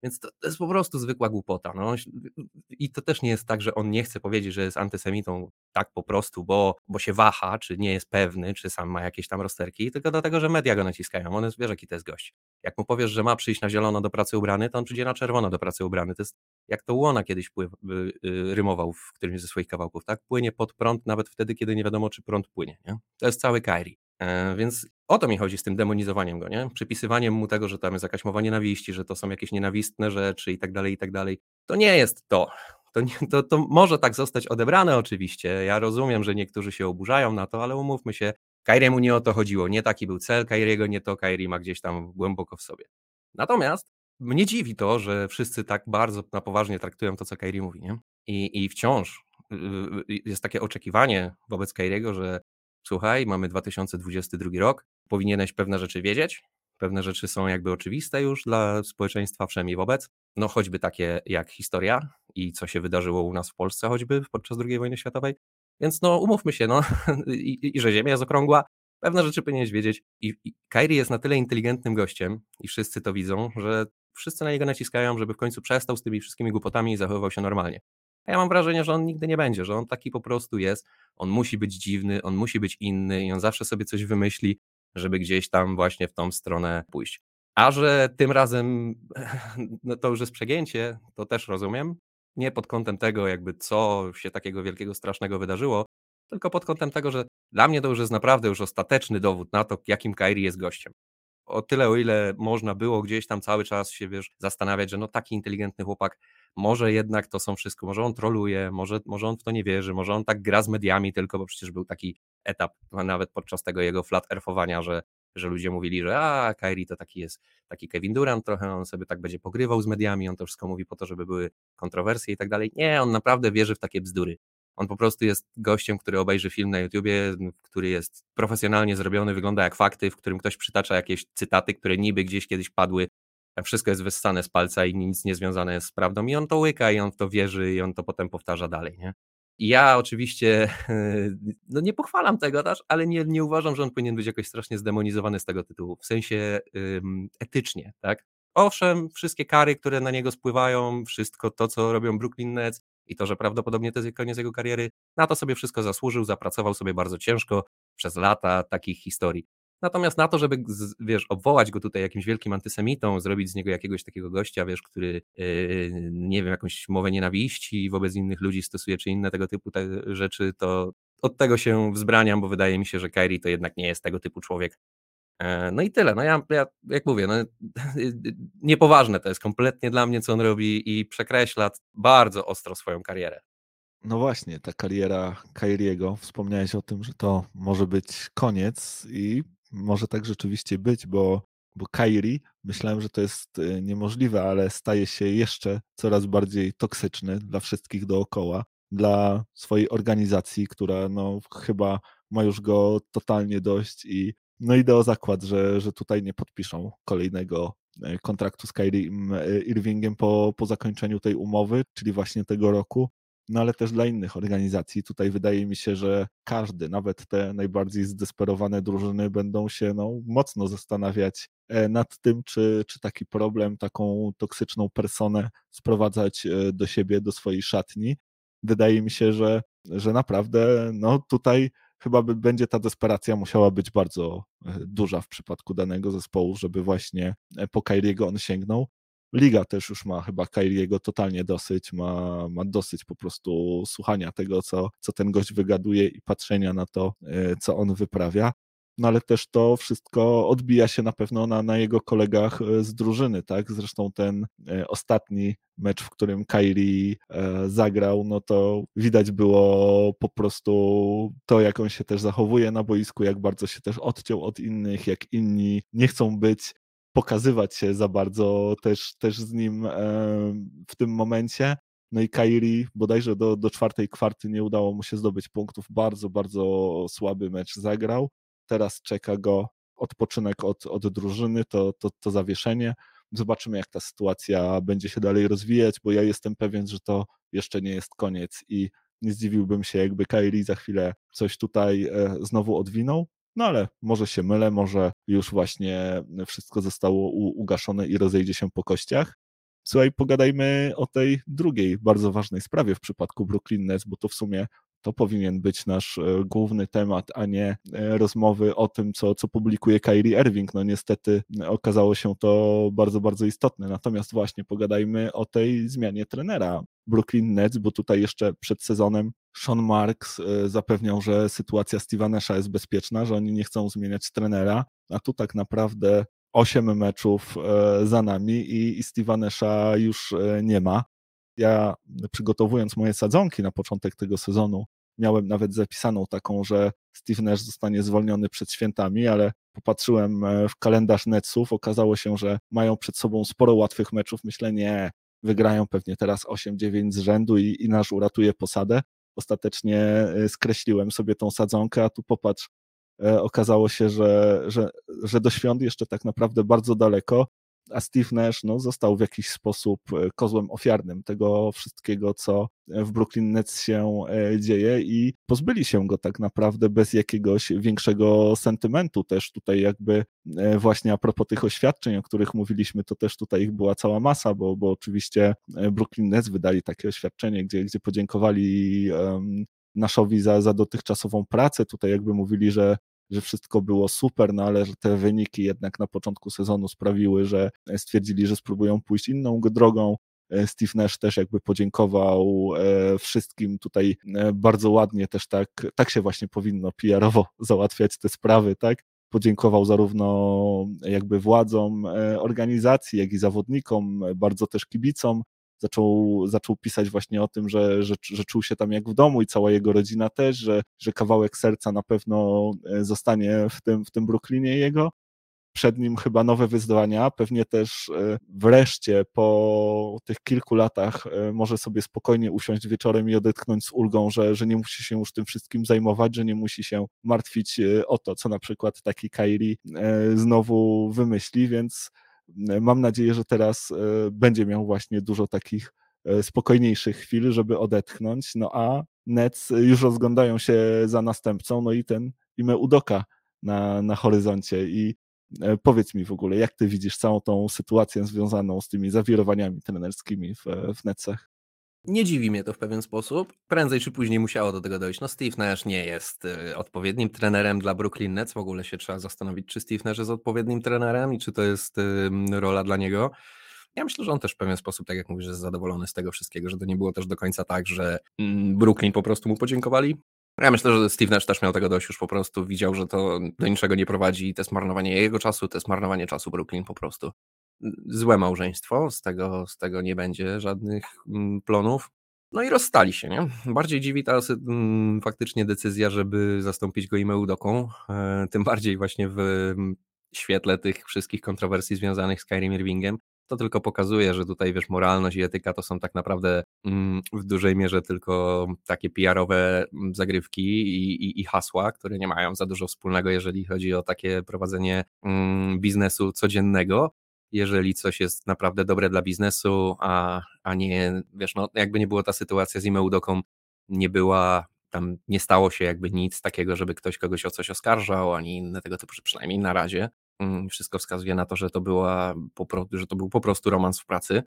Więc to, to, jest po prostu zwykła głupota. No. I to też nie jest tak, że on nie chce powiedzieć, że jest antysemitą tak po prostu, bo, bo się waha, czy nie jest pewny, czy sam ma jakieś tam rozterki, tylko dlatego, że media go naciskają. On jest, wiesz, jaki to jest gość. Jak mu powiesz, że ma przyjść na zielono do pracy ubrany, to on przyjdzie na czerwono do pracy ubrany. To jest jak to Łona kiedyś pływ, y, y, rymował w którymś ze swoich kawałków, tak? Płynie pod prąd nawet wtedy, kiedy nie wiadomo, czy prąd płynie, nie? To jest cały Kairi. E, więc o to mi chodzi z tym demonizowaniem go, nie? Przypisywaniem mu tego, że tam jest jakaś mowa nienawiści, że to są jakieś nienawistne rzeczy i tak dalej, i tak dalej. To nie jest to. To, nie, to, to może tak zostać odebrane oczywiście. Ja rozumiem, że niektórzy się oburzają na to, ale umówmy się, Kairiemu nie o to chodziło. Nie taki był cel Kairiego, nie to Kairi ma gdzieś tam głęboko w sobie. Natomiast mnie dziwi to, że wszyscy tak bardzo na poważnie traktują to, co Kairi mówi, nie? I, i wciąż y, y, jest takie oczekiwanie wobec Kairiego, że słuchaj, mamy 2022 rok, powinieneś pewne rzeczy wiedzieć, pewne rzeczy są jakby oczywiste już dla społeczeństwa, przynajmniej wobec, no choćby takie jak historia i co się wydarzyło u nas w Polsce choćby podczas II wojny światowej, więc no umówmy się, no i, i że Ziemia jest okrągła, pewne rzeczy powinieneś wiedzieć. I, i Kairi jest na tyle inteligentnym gościem i wszyscy to widzą, że wszyscy na niego naciskają, żeby w końcu przestał z tymi wszystkimi głupotami i zachowywał się normalnie. A ja mam wrażenie, że on nigdy nie będzie, że on taki po prostu jest, on musi być dziwny, on musi być inny i on zawsze sobie coś wymyśli, żeby gdzieś tam właśnie w tą stronę pójść. A że tym razem no to już jest przegięcie, to też rozumiem. Nie pod kątem tego, jakby co się takiego wielkiego, strasznego wydarzyło, tylko pod kątem tego, że dla mnie to już jest naprawdę już ostateczny dowód na to, jakim Kairi jest gościem o tyle, o ile można było gdzieś tam cały czas się, wiesz, zastanawiać, że no taki inteligentny chłopak, może jednak to są wszystko, może on troluje, może, może on w to nie wierzy, może on tak gra z mediami tylko, bo przecież był taki etap nawet podczas tego jego flat earfowania, że, że ludzie mówili, że a, Kyrie to taki jest, taki Kevin Durant trochę, on sobie tak będzie pogrywał z mediami, on to wszystko mówi po to, żeby były kontrowersje i tak dalej. Nie, on naprawdę wierzy w takie bzdury. On po prostu jest gościem, który obejrzy film na YouTubie, który jest profesjonalnie zrobiony, wygląda jak fakty, w którym ktoś przytacza jakieś cytaty, które niby gdzieś kiedyś padły, wszystko jest wyssane z palca i nic nie związane jest z prawdą i on to łyka i on w to wierzy i on to potem powtarza dalej, nie? Ja oczywiście no nie pochwalam tego też, ale nie, nie uważam, że on powinien być jakoś strasznie zdemonizowany z tego tytułu, w sensie etycznie, tak? Owszem, wszystkie kary, które na niego spływają, wszystko to, co robią Brooklyn Nets, i to, że prawdopodobnie to jest koniec jego kariery, na to sobie wszystko zasłużył, zapracował sobie bardzo ciężko przez lata takich historii. Natomiast na to, żeby, wiesz, obwołać go tutaj jakimś wielkim antysemitą, zrobić z niego jakiegoś takiego gościa, wiesz, który, yy, nie wiem, jakąś mowę nienawiści wobec innych ludzi stosuje, czy inne tego typu te rzeczy, to od tego się wzbraniam, bo wydaje mi się, że Kyrie to jednak nie jest tego typu człowiek. E, no i tyle. No ja, ja jak mówię, no, niepoważne to jest kompletnie dla mnie, co on robi i przekreśla bardzo ostro swoją karierę. No właśnie, ta kariera Kairiego, wspomniałeś o tym, że to może być koniec i może tak rzeczywiście być, bo, bo Kairi, myślałem, że to jest e, niemożliwe, ale staje się jeszcze coraz bardziej toksyczny dla wszystkich dookoła, dla swojej organizacji, która no chyba ma już go totalnie dość i no idę o zakład, że, że tutaj nie podpiszą kolejnego e, kontraktu z Kyrie Irvingiem po, po zakończeniu tej umowy, czyli właśnie tego roku. No ale też dla innych organizacji. Tutaj wydaje mi się, że każdy, nawet te najbardziej zdesperowane drużyny będą się no, mocno zastanawiać e, nad tym, czy, czy taki problem, taką toksyczną personę sprowadzać e, do siebie, do swojej szatni. Wydaje mi się, że, że naprawdę no, tutaj chyba by, będzie ta desperacja musiała być bardzo e, duża w przypadku danego zespołu, żeby właśnie po Kairiego on sięgnął. Liga też już ma chyba Kairiego totalnie dosyć, ma, ma dosyć po prostu słuchania tego, co, co ten gość wygaduje i patrzenia na to, e, co on wyprawia. No ale też to wszystko odbija się na pewno na, na jego kolegach e, z drużyny, tak? Zresztą ten e, ostatni mecz, w którym Kairi zagrał, no to widać było po prostu to, jak on się też zachowuje na boisku, jak bardzo się też odciął od innych, jak inni nie chcą być pokazywać się za bardzo też, też z nim w tym momencie. No i Kairi bodajże do, do czwartej kwarty nie udało mu się zdobyć punktów. Bardzo, bardzo słaby mecz zagrał. Teraz czeka go odpoczynek od, od drużyny, to, to, to zawieszenie. Zobaczymy, jak ta sytuacja będzie się dalej rozwijać, bo ja jestem pewien, że to jeszcze nie jest koniec i nie zdziwiłbym się, jakby Kairi za chwilę coś tutaj e, znowu odwinął. No ale może się mylę, może już właśnie wszystko zostało ugaszone i rozejdzie się po kościach. Słuchaj, pogadajmy o tej drugiej bardzo ważnej sprawie w przypadku Brooklyn Nets, bo to w sumie to powinien być nasz e, główny temat, a nie e, rozmowy o tym, co, co publikuje Kyrie Irving. No niestety okazało się to bardzo, bardzo istotne. Natomiast właśnie pogadajmy o tej zmianie trenera Brooklyn Nets, bo tutaj jeszcze przed sezonem Sean Marks e, zapewniał, że sytuacja Steve'a Nasha jest bezpieczna, że oni nie chcą zmieniać trenera, a tu tak naprawdę osiem meczów za nami i, i Steve'a Nasha już nie ma. Ja przygotowując moje sadzonki na początek tego sezonu, miałem nawet zapisaną taką, że Steve Nash zostanie zwolniony przed świętami, ale popatrzyłem e, w kalendarz Netsów, okazało się, że mają przed sobą sporo łatwych meczów. Myślę, nie, wygrają pewnie teraz 8-9 z rzędu i, i nasz uratuje posadę. Ostatecznie e, skreśliłem sobie tą sadzonkę, a tu popatrz, e, okazało się, że, że, że do świąt jeszcze tak naprawdę bardzo daleko a Steve Nash no, został w jakiś sposób e, kozłem ofiarnym tego wszystkiego, co w Brooklyn Nets się e, dzieje i pozbyli się go tak naprawdę bez jakiegoś większego sentymentu też tutaj jakby e, właśnie a propos tych oświadczeń, o których mówiliśmy, to też tutaj ich była cała masa, bo, bo oczywiście Brooklyn Nets wydali takie oświadczenie, gdzie, gdzie podziękowali um, Naszowi za, za dotychczasową pracę. Tutaj jakby mówili, że że wszystko było super, no ale te wyniki jednak na początku sezonu sprawiły, że stwierdzili, że spróbują pójść inną drogą. E, Steve Nash też jakby podziękował e, wszystkim tutaj e, bardzo ładnie, też tak, tak się właśnie powinno PR-owo załatwiać te sprawy, tak? Podziękował zarówno jakby władzom organizacji, jak i zawodnikom, bardzo też kibicom zaczął, zaczął pisać właśnie o tym, że, że, że czuł się tam jak w domu i cała jego rodzina też, że, że kawałek serca na pewno e, zostanie w tym, w tym Brooklynie jego. Przed nim chyba nowe wyzwania, pewnie też e, wreszcie po tych kilku latach e, może sobie spokojnie usiąść wieczorem i odetchnąć z ulgą, że, że nie musi się już tym wszystkim zajmować, że nie musi się martwić o to, co na przykład taki Kairi znowu wymyśli, więc mam nadzieję, że teraz e, będzie miał właśnie dużo takich e, spokojniejszych chwil, żeby odetchnąć. No a Nets już rozglądają się za następcą, no i ten Ime Udoka na, na horyzoncie. I e, powiedz mi w ogóle, jak ty widzisz całą tą sytuację związaną z tymi zawirowaniami trenerskimi w, w Netsach? Nie dziwi mnie to w pewien sposób. Prędzej czy później musiało do tego dojść. No Steve Nash nie jest y, odpowiednim trenerem dla Brooklyn Nets. W ogóle się trzeba zastanowić, czy Steve Nash jest odpowiednim trenerem i czy to jest rola dla niego. Ja myślę, że on też w pewien sposób, tak jak mówisz, jest zadowolony z tego wszystkiego, że to nie było też do końca tak, że mm, Brooklyn po prostu mu podziękowali. Ja myślę, że Steve Nash też miał tego dość, już po prostu widział, że to do niczego nie prowadzi. To jest marnowanie jego czasu, to jest marnowanie czasu Brooklyn po prostu złe małżeństwo, z tego, z tego nie będzie żadnych mm, plonów. No i rozstali się, nie? Bardziej dziwi ta mm, faktycznie decyzja, żeby zastąpić go Ime Udoką, e, tym bardziej właśnie w mm, świetle tych wszystkich kontrowersji związanych z Kyrie Irvingiem. To tylko pokazuje, że tutaj, wiesz, moralność i etyka to są tak naprawdę w dużej mierze tylko takie PR-owe zagrywki i, i, i, hasła, które nie mają za dużo wspólnego, jeżeli chodzi o takie prowadzenie biznesu codziennego. Jeżeli coś jest naprawdę dobre dla biznesu, a, a nie, wiesz, no jakby nie było ta sytuacja z Imeudoką, nie była, tam nie stało się jakby nic takiego, żeby ktoś kogoś o coś oskarżał, ani inne tego typu, przynajmniej na razie. Mm, wszystko wskazuje na to, że to, była, że to był po prostu romans w pracy.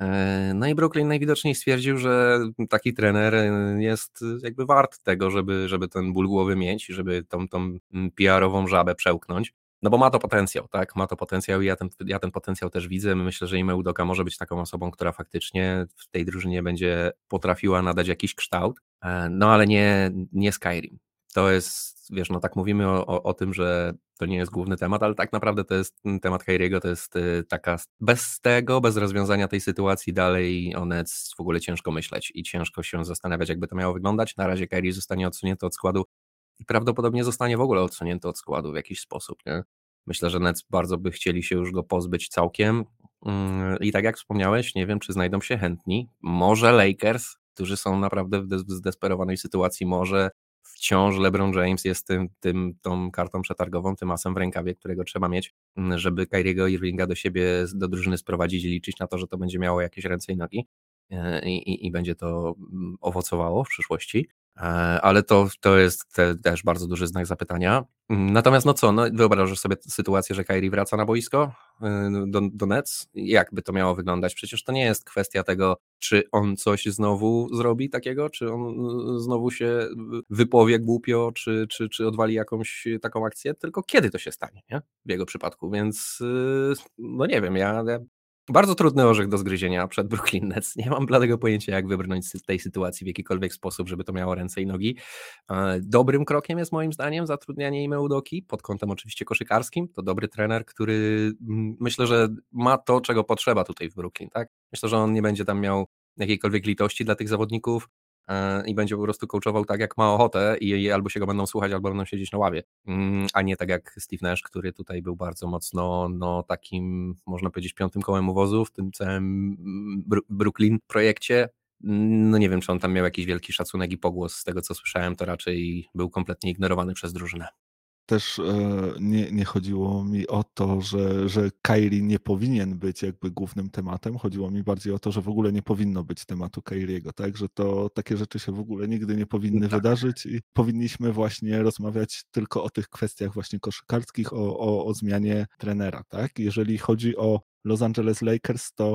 E, no i Brooklyn najwidoczniej stwierdził, że taki trener jest jakby wart tego, żeby, żeby ten ból głowy mieć, żeby tą, tą PR-ową żabę przełknąć. No bo ma to potencjał, tak? Ma to potencjał i ja ten, ja ten potencjał też widzę. Myślę, że Ime Udoka może być taką osobą, która faktycznie w tej drużynie będzie potrafiła nadać jakiś kształt, e, no ale nie, nie Skyrim. To jest, wiesz, no tak mówimy o, o, o tym, że to nie jest główny temat, ale tak naprawdę to jest temat Kyriego, to jest y, taka, bez tego, bez rozwiązania tej sytuacji dalej o Nets w ogóle ciężko myśleć i ciężko się zastanawiać, jakby to miało wyglądać. Na razie Kyrie zostanie odsunięty od składu prawdopodobnie zostanie w ogóle odsunięty od składu w jakiś sposób. Nie? Myślę, że Nets bardzo by chcieli się już go pozbyć całkiem. Mm, I tak jak wspomniałeś, nie wiem, czy znajdą się chętni. Może Lakers, którzy są naprawdę w zdesperowanej sytuacji, może wciąż LeBron James jest tym, tym, tą kartą przetargową, tym asem w rękawie, którego trzeba mieć, mm, żeby Kyriego Irvinga do siebie, do drużyny sprowadzić i liczyć na to, że to będzie miało jakieś ręce i nogi e, i, i, i będzie to mm, owocowało w przyszłości. E, ale to, to jest te, też bardzo duży znak zapytania. Mm, natomiast no co, no wyobrażasz sobie sytuację, że Kairi wraca na boisko e, do, do Nets? Jak by to miało wyglądać? Przecież to nie jest kwestia tego, czy on coś znowu zrobi takiego, czy on e, znowu się wypowie głupio, czy, czy, czy odwali jakąś taką akcję, tylko kiedy to się stanie, nie? W jego przypadku, więc no nie wiem, ja, ja bardzo trudny orzech do zgryzienia przed Brooklyn Nets. Nie mam bladego pojęcia, jak wybrnąć z tej sytuacji w jakikolwiek sposób, żeby to miało ręce i nogi. E, dobrym krokiem jest moim zdaniem zatrudnianie Ime Udoki, pod kątem oczywiście koszykarskim. To dobry trener, który mm, myślę, że ma to, czego potrzeba tutaj w Brooklyn. Tak? Myślę, że on nie będzie tam miał jakiejkolwiek litości dla tych zawodników i będzie po prostu coachował tak, jak ma ochotę i albo się go będą słuchać, albo będą siedzieć na ławie, mm, a nie tak jak Steve Nash, który tutaj był bardzo mocno no, takim, można powiedzieć, piątym kołem uwozu w tym całym mm, Brooklyn projekcie. Mm, no nie wiem, czy on tam miał jakiś wielki szacunek i pogłos, z tego co słyszałem, to raczej był kompletnie ignorowany przez drużynę też e, nie, nie chodziło mi o to, że, że Kairi nie powinien być jakby głównym tematem. Chodziło mi bardziej o to, że w ogóle nie powinno być tematu Kairiego, tak? Że to takie rzeczy się w ogóle nigdy nie powinny tak. wydarzyć i powinniśmy właśnie rozmawiać tylko o tych kwestiach właśnie koszykarskich, o, o, o zmianie trenera, tak? Jeżeli chodzi o Los Angeles Lakers, to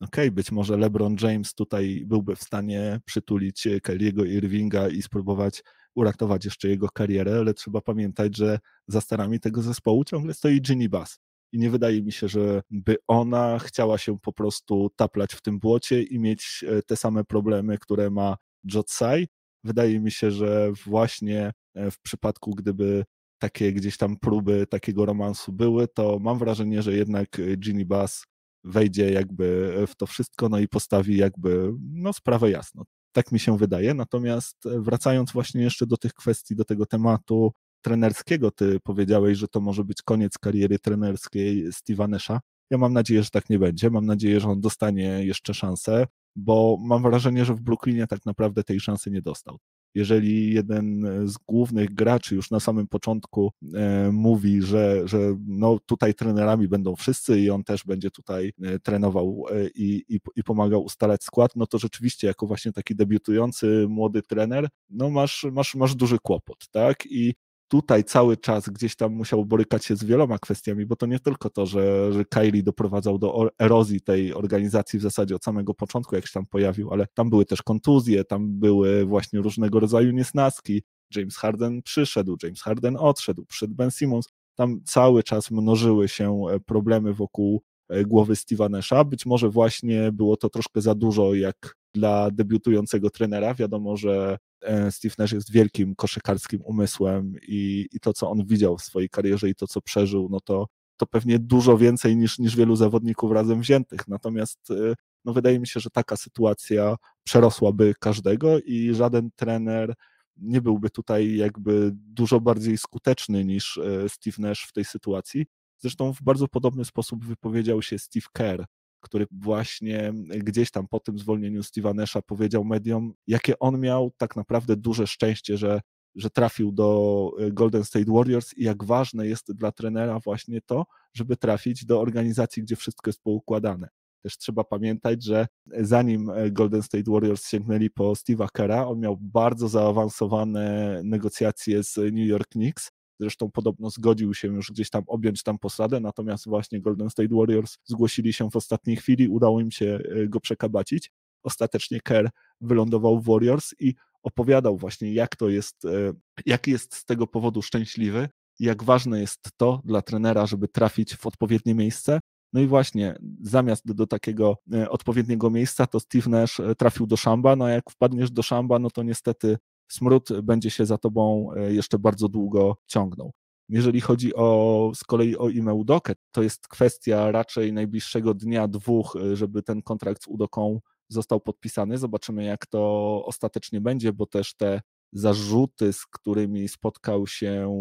okej, okay, być może LeBron James tutaj byłby w stanie przytulić Kyriego Irvinga i spróbować uratować jeszcze jego karierę, ale trzeba pamiętać, że za starami tego zespołu ciągle stoi Ginny Bass. I nie wydaje mi się, że by ona chciała się po prostu taplać w tym błocie i mieć e, te same problemy, które ma Jotsai. Wydaje mi się, że właśnie e, w przypadku, gdyby takie gdzieś tam próby takiego romansu były, to mam wrażenie, że jednak Ginny Bass wejdzie jakby w to wszystko, no i postawi jakby no sprawę jasno. Tak mi się wydaje. Natomiast e, wracając właśnie jeszcze do tych kwestii, do tego tematu trenerskiego, ty powiedziałeś, że to może być koniec kariery trenerskiej Steve'a. Ja mam nadzieję, że tak nie będzie. Mam nadzieję, że on dostanie jeszcze szansę, bo mam wrażenie, że w Brooklynie tak naprawdę tej szansy nie dostał jeżeli jeden z głównych graczy już na samym początku e, mówi, że, że no tutaj trenerami będą wszyscy i on też będzie tutaj e, trenował e, i, i, i pomagał ustalać skład, no to rzeczywiście jako właśnie taki debiutujący młody trener, no masz, masz, masz duży kłopot, tak? I tutaj cały czas gdzieś tam musiał borykać się z wieloma kwestiami, bo to nie tylko to, że, że Kylie doprowadzał do erozji tej organizacji w zasadzie od samego początku, jak się tam pojawił, ale tam były też kontuzje, tam były właśnie różnego rodzaju niesnaski. James Harden przyszedł, James Harden odszedł, przyszedł Ben Simmons. Tam cały czas mnożyły się e, problemy wokół e, głowy Steve'a Nasha. Być może właśnie było to troszkę za dużo jak dla debiutującego trenera. Wiadomo, że e, Steve Nash jest wielkim koszykarskim umysłem i, i to, co on widział w swojej karierze i to, co przeżył, no to, to pewnie dużo więcej niż, niż wielu zawodników razem wziętych. Natomiast e, no wydaje mi się, że taka sytuacja przerosłaby każdego i żaden trener nie byłby tutaj jakby dużo bardziej skuteczny niż e, Steve Nash w tej sytuacji. Zresztą w bardzo podobny sposób wypowiedział się Steve Kerr który właśnie gdzieś tam po tym zwolnieniu Steve'a Nasha powiedział mediom, jakie on miał tak naprawdę duże szczęście, że że trafił do e, Golden State Warriors i jak ważne jest dla trenera właśnie to, żeby trafić do organizacji, gdzie wszystko jest poukładane. Też trzeba pamiętać, że zanim e, Golden State Warriors sięgnęli po Steve'a Kera, on miał bardzo zaawansowane negocjacje z New York Knicks. Zresztą podobno zgodził się już gdzieś tam objąć tam posadę, natomiast właśnie Golden State Warriors zgłosili się w ostatniej chwili, udało im się e, go przekabacić. Ostatecznie Kerr wylądował w Warriors i opowiadał właśnie, jak to jest, e, jak jest z tego powodu szczęśliwy, jak ważne jest to dla trenera, żeby trafić w odpowiednie miejsce. No i właśnie, zamiast do, do takiego e, odpowiedniego miejsca, to Steve Nash trafił do szamba, no a jak wpadniesz do szamba, no to niestety smród będzie się za tobą jeszcze bardzo długo ciągnął. Jeżeli chodzi o z kolei o Ime Udokę, to jest kwestia raczej najbliższego dnia, dwóch, żeby ten kontrakt z Udoką został podpisany. Zobaczymy, jak to ostatecznie będzie, bo też te zarzuty, z którymi spotkał się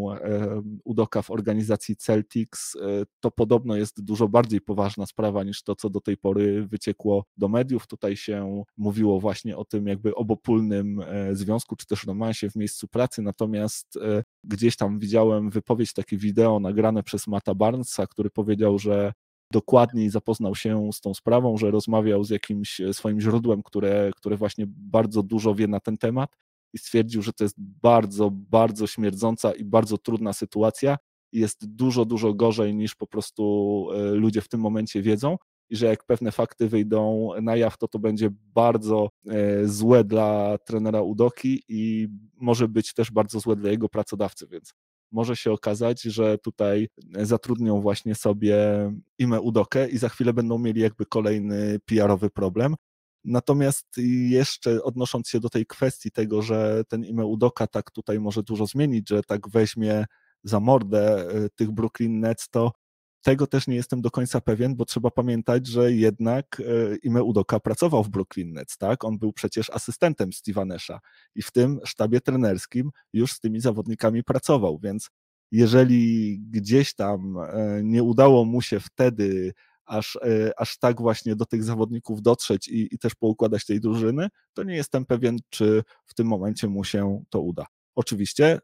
Udoka w organizacji Celtics, e, to podobno jest dużo bardziej poważna sprawa niż to, co do tej pory wyciekło do mediów. Tutaj się mówiło właśnie o tym jakby obopólnym e, związku, czy też romansie w miejscu pracy, natomiast e, gdzieś tam widziałem wypowiedź, takie wideo nagrane przez Mata Barnesa, który powiedział, że dokładniej zapoznał się z tą sprawą, że rozmawiał z jakimś swoim źródłem, które, które właśnie bardzo dużo wie na ten temat i stwierdził, że to jest bardzo, bardzo śmierdząca i bardzo trudna sytuacja jest dużo, dużo gorzej niż po prostu e, ludzie w tym momencie wiedzą i że jak pewne fakty wyjdą na jaw, to to będzie bardzo e, złe dla trenera Udoki i może być też bardzo złe dla jego pracodawcy, więc może się okazać, że tutaj zatrudnią właśnie sobie Ime Udokę i za chwilę będą mieli jakby kolejny PR-owy problem. Natomiast jeszcze odnosząc się do tej kwestii tego, że ten Ime Udoka tak tutaj może dużo zmienić, że tak weźmie za mordę y, tych Brooklyn Nets, to tego też nie jestem do końca pewien, bo trzeba pamiętać, że jednak e, Ime Udoka pracował w Brooklyn Nets, tak? On był przecież asystentem Steve'a i w tym sztabie trenerskim już z tymi zawodnikami pracował, więc jeżeli gdzieś tam e, nie udało mu się wtedy aż, e, aż tak właśnie do tych zawodników dotrzeć i, i też poukładać tej drużyny, to nie jestem pewien, czy w tym momencie mu się to uda. Oczywiście,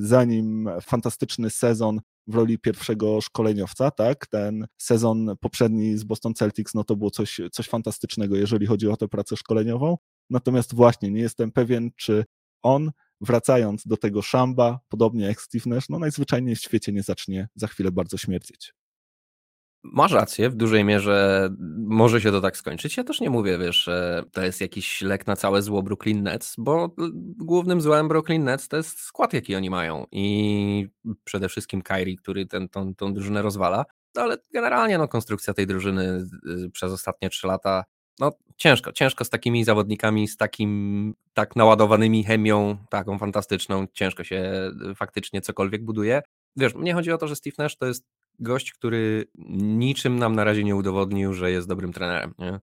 zanim fantastyczny sezon w roli pierwszego szkoleniowca, tak? Ten sezon poprzedni z Boston Celtics, no to było coś, coś fantastycznego, jeżeli chodzi o tę pracę szkoleniową. Natomiast właśnie nie jestem pewien, czy on, wracając do tego szamba, podobnie jak Steve Nash, no najzwyczajniej w świecie nie zacznie za chwilę bardzo śmierdzieć. Masz rację, w dużej mierze może się to tak skończyć. Ja też nie mówię, wiesz, że to jest jakiś lek na całe zło Brooklyn Nets, bo głównym złem Brooklyn Nets to jest skład, jaki oni mają i przede wszystkim Kyrie, który ten, tą, tą drużynę rozwala, no ale generalnie no, konstrukcja tej drużyny y, przez ostatnie trzy lata, no ciężko, ciężko z takimi zawodnikami, z takim tak naładowanymi chemią, taką fantastyczną, ciężko się y, faktycznie cokolwiek buduje. Wiesz, mnie chodzi o to, że Steve Nash to jest gość, który niczym nam na razie nie udowodnił, że jest dobrym trenerem. Nie?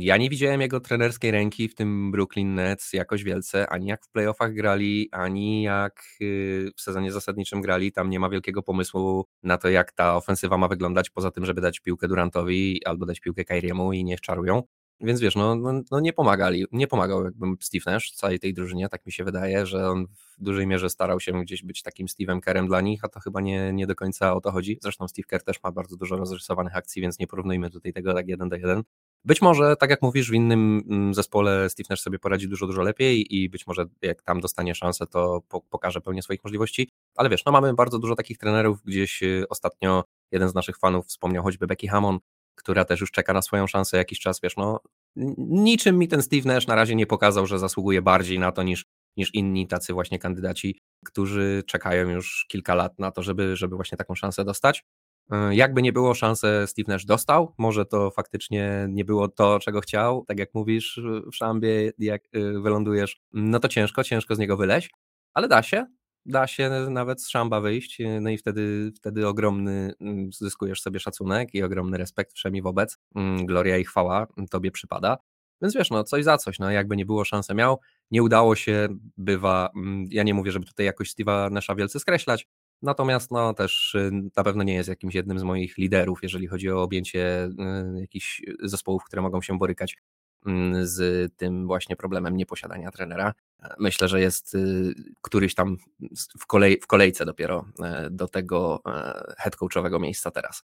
Ja nie widziałem jego trenerskiej ręki w tym Brooklyn Nets jakoś wielce, ani jak w playoffach grali, ani jak y, w sezonie zasadniczym grali. Tam nie ma wielkiego pomysłu na to, jak ta ofensywa ma wyglądać, poza tym, żeby dać piłkę Durantowi albo dać piłkę Kyriemu i niech czarują. Więc wiesz, no, no, no, nie pomagali, nie pomagał jakby Steve Nash całej tej drużynie, tak mi się wydaje, że on w dużej mierze starał się gdzieś być takim Steve'em Kerem dla nich, a to chyba nie, nie do końca o to chodzi. Zresztą Steve Kerr też ma bardzo dużo rozrysowanych akcji, więc nie porównujmy tutaj tego tak jeden do jeden. Być może, tak jak mówisz, w innym mm, zespole Steve Nash sobie poradzi dużo, dużo lepiej i być może jak tam dostanie szansę, to pokaże pełnię swoich możliwości. Ale wiesz, no mamy bardzo dużo takich trenerów, gdzieś y, ostatnio jeden z naszych fanów wspomniał choćby Becky Hammond, która też już czeka na swoją szansę jakiś czas, wiesz, no niczym mi ten Steve Nash na razie nie pokazał, że zasługuje bardziej na to niż, niż inni tacy właśnie kandydaci, którzy czekają już kilka lat na to, żeby, żeby właśnie taką szansę dostać. E, jakby nie było, szansę Steve Nash dostał. Może to faktycznie nie było to, czego chciał. Tak jak mówisz w szambie, jak y, wylądujesz, no to ciężko, ciężko z niego wyleźć, ale da się da się nawet z szamba wyjść, y, no i wtedy, wtedy ogromny mm, zyskujesz sobie szacunek i ogromny respekt wszemi wobec. Mm, gloria i chwała tobie przypada. Więc wiesz, no coś za coś, no jakby nie było szansę miał, nie udało się, bywa, mm, ja nie mówię, żeby tutaj jakoś Steve'a Nasha wielce skreślać, natomiast no też y, na pewno nie jest jakimś jednym z moich liderów, jeżeli chodzi o objęcie y, jakichś zespołów, które mogą się borykać mm, z tym właśnie problemem nieposiadania trenera. Myślę, że jest y, któryś tam w, kolej, w kolejce dopiero e, do tego e, head coachowego miejsca teraz.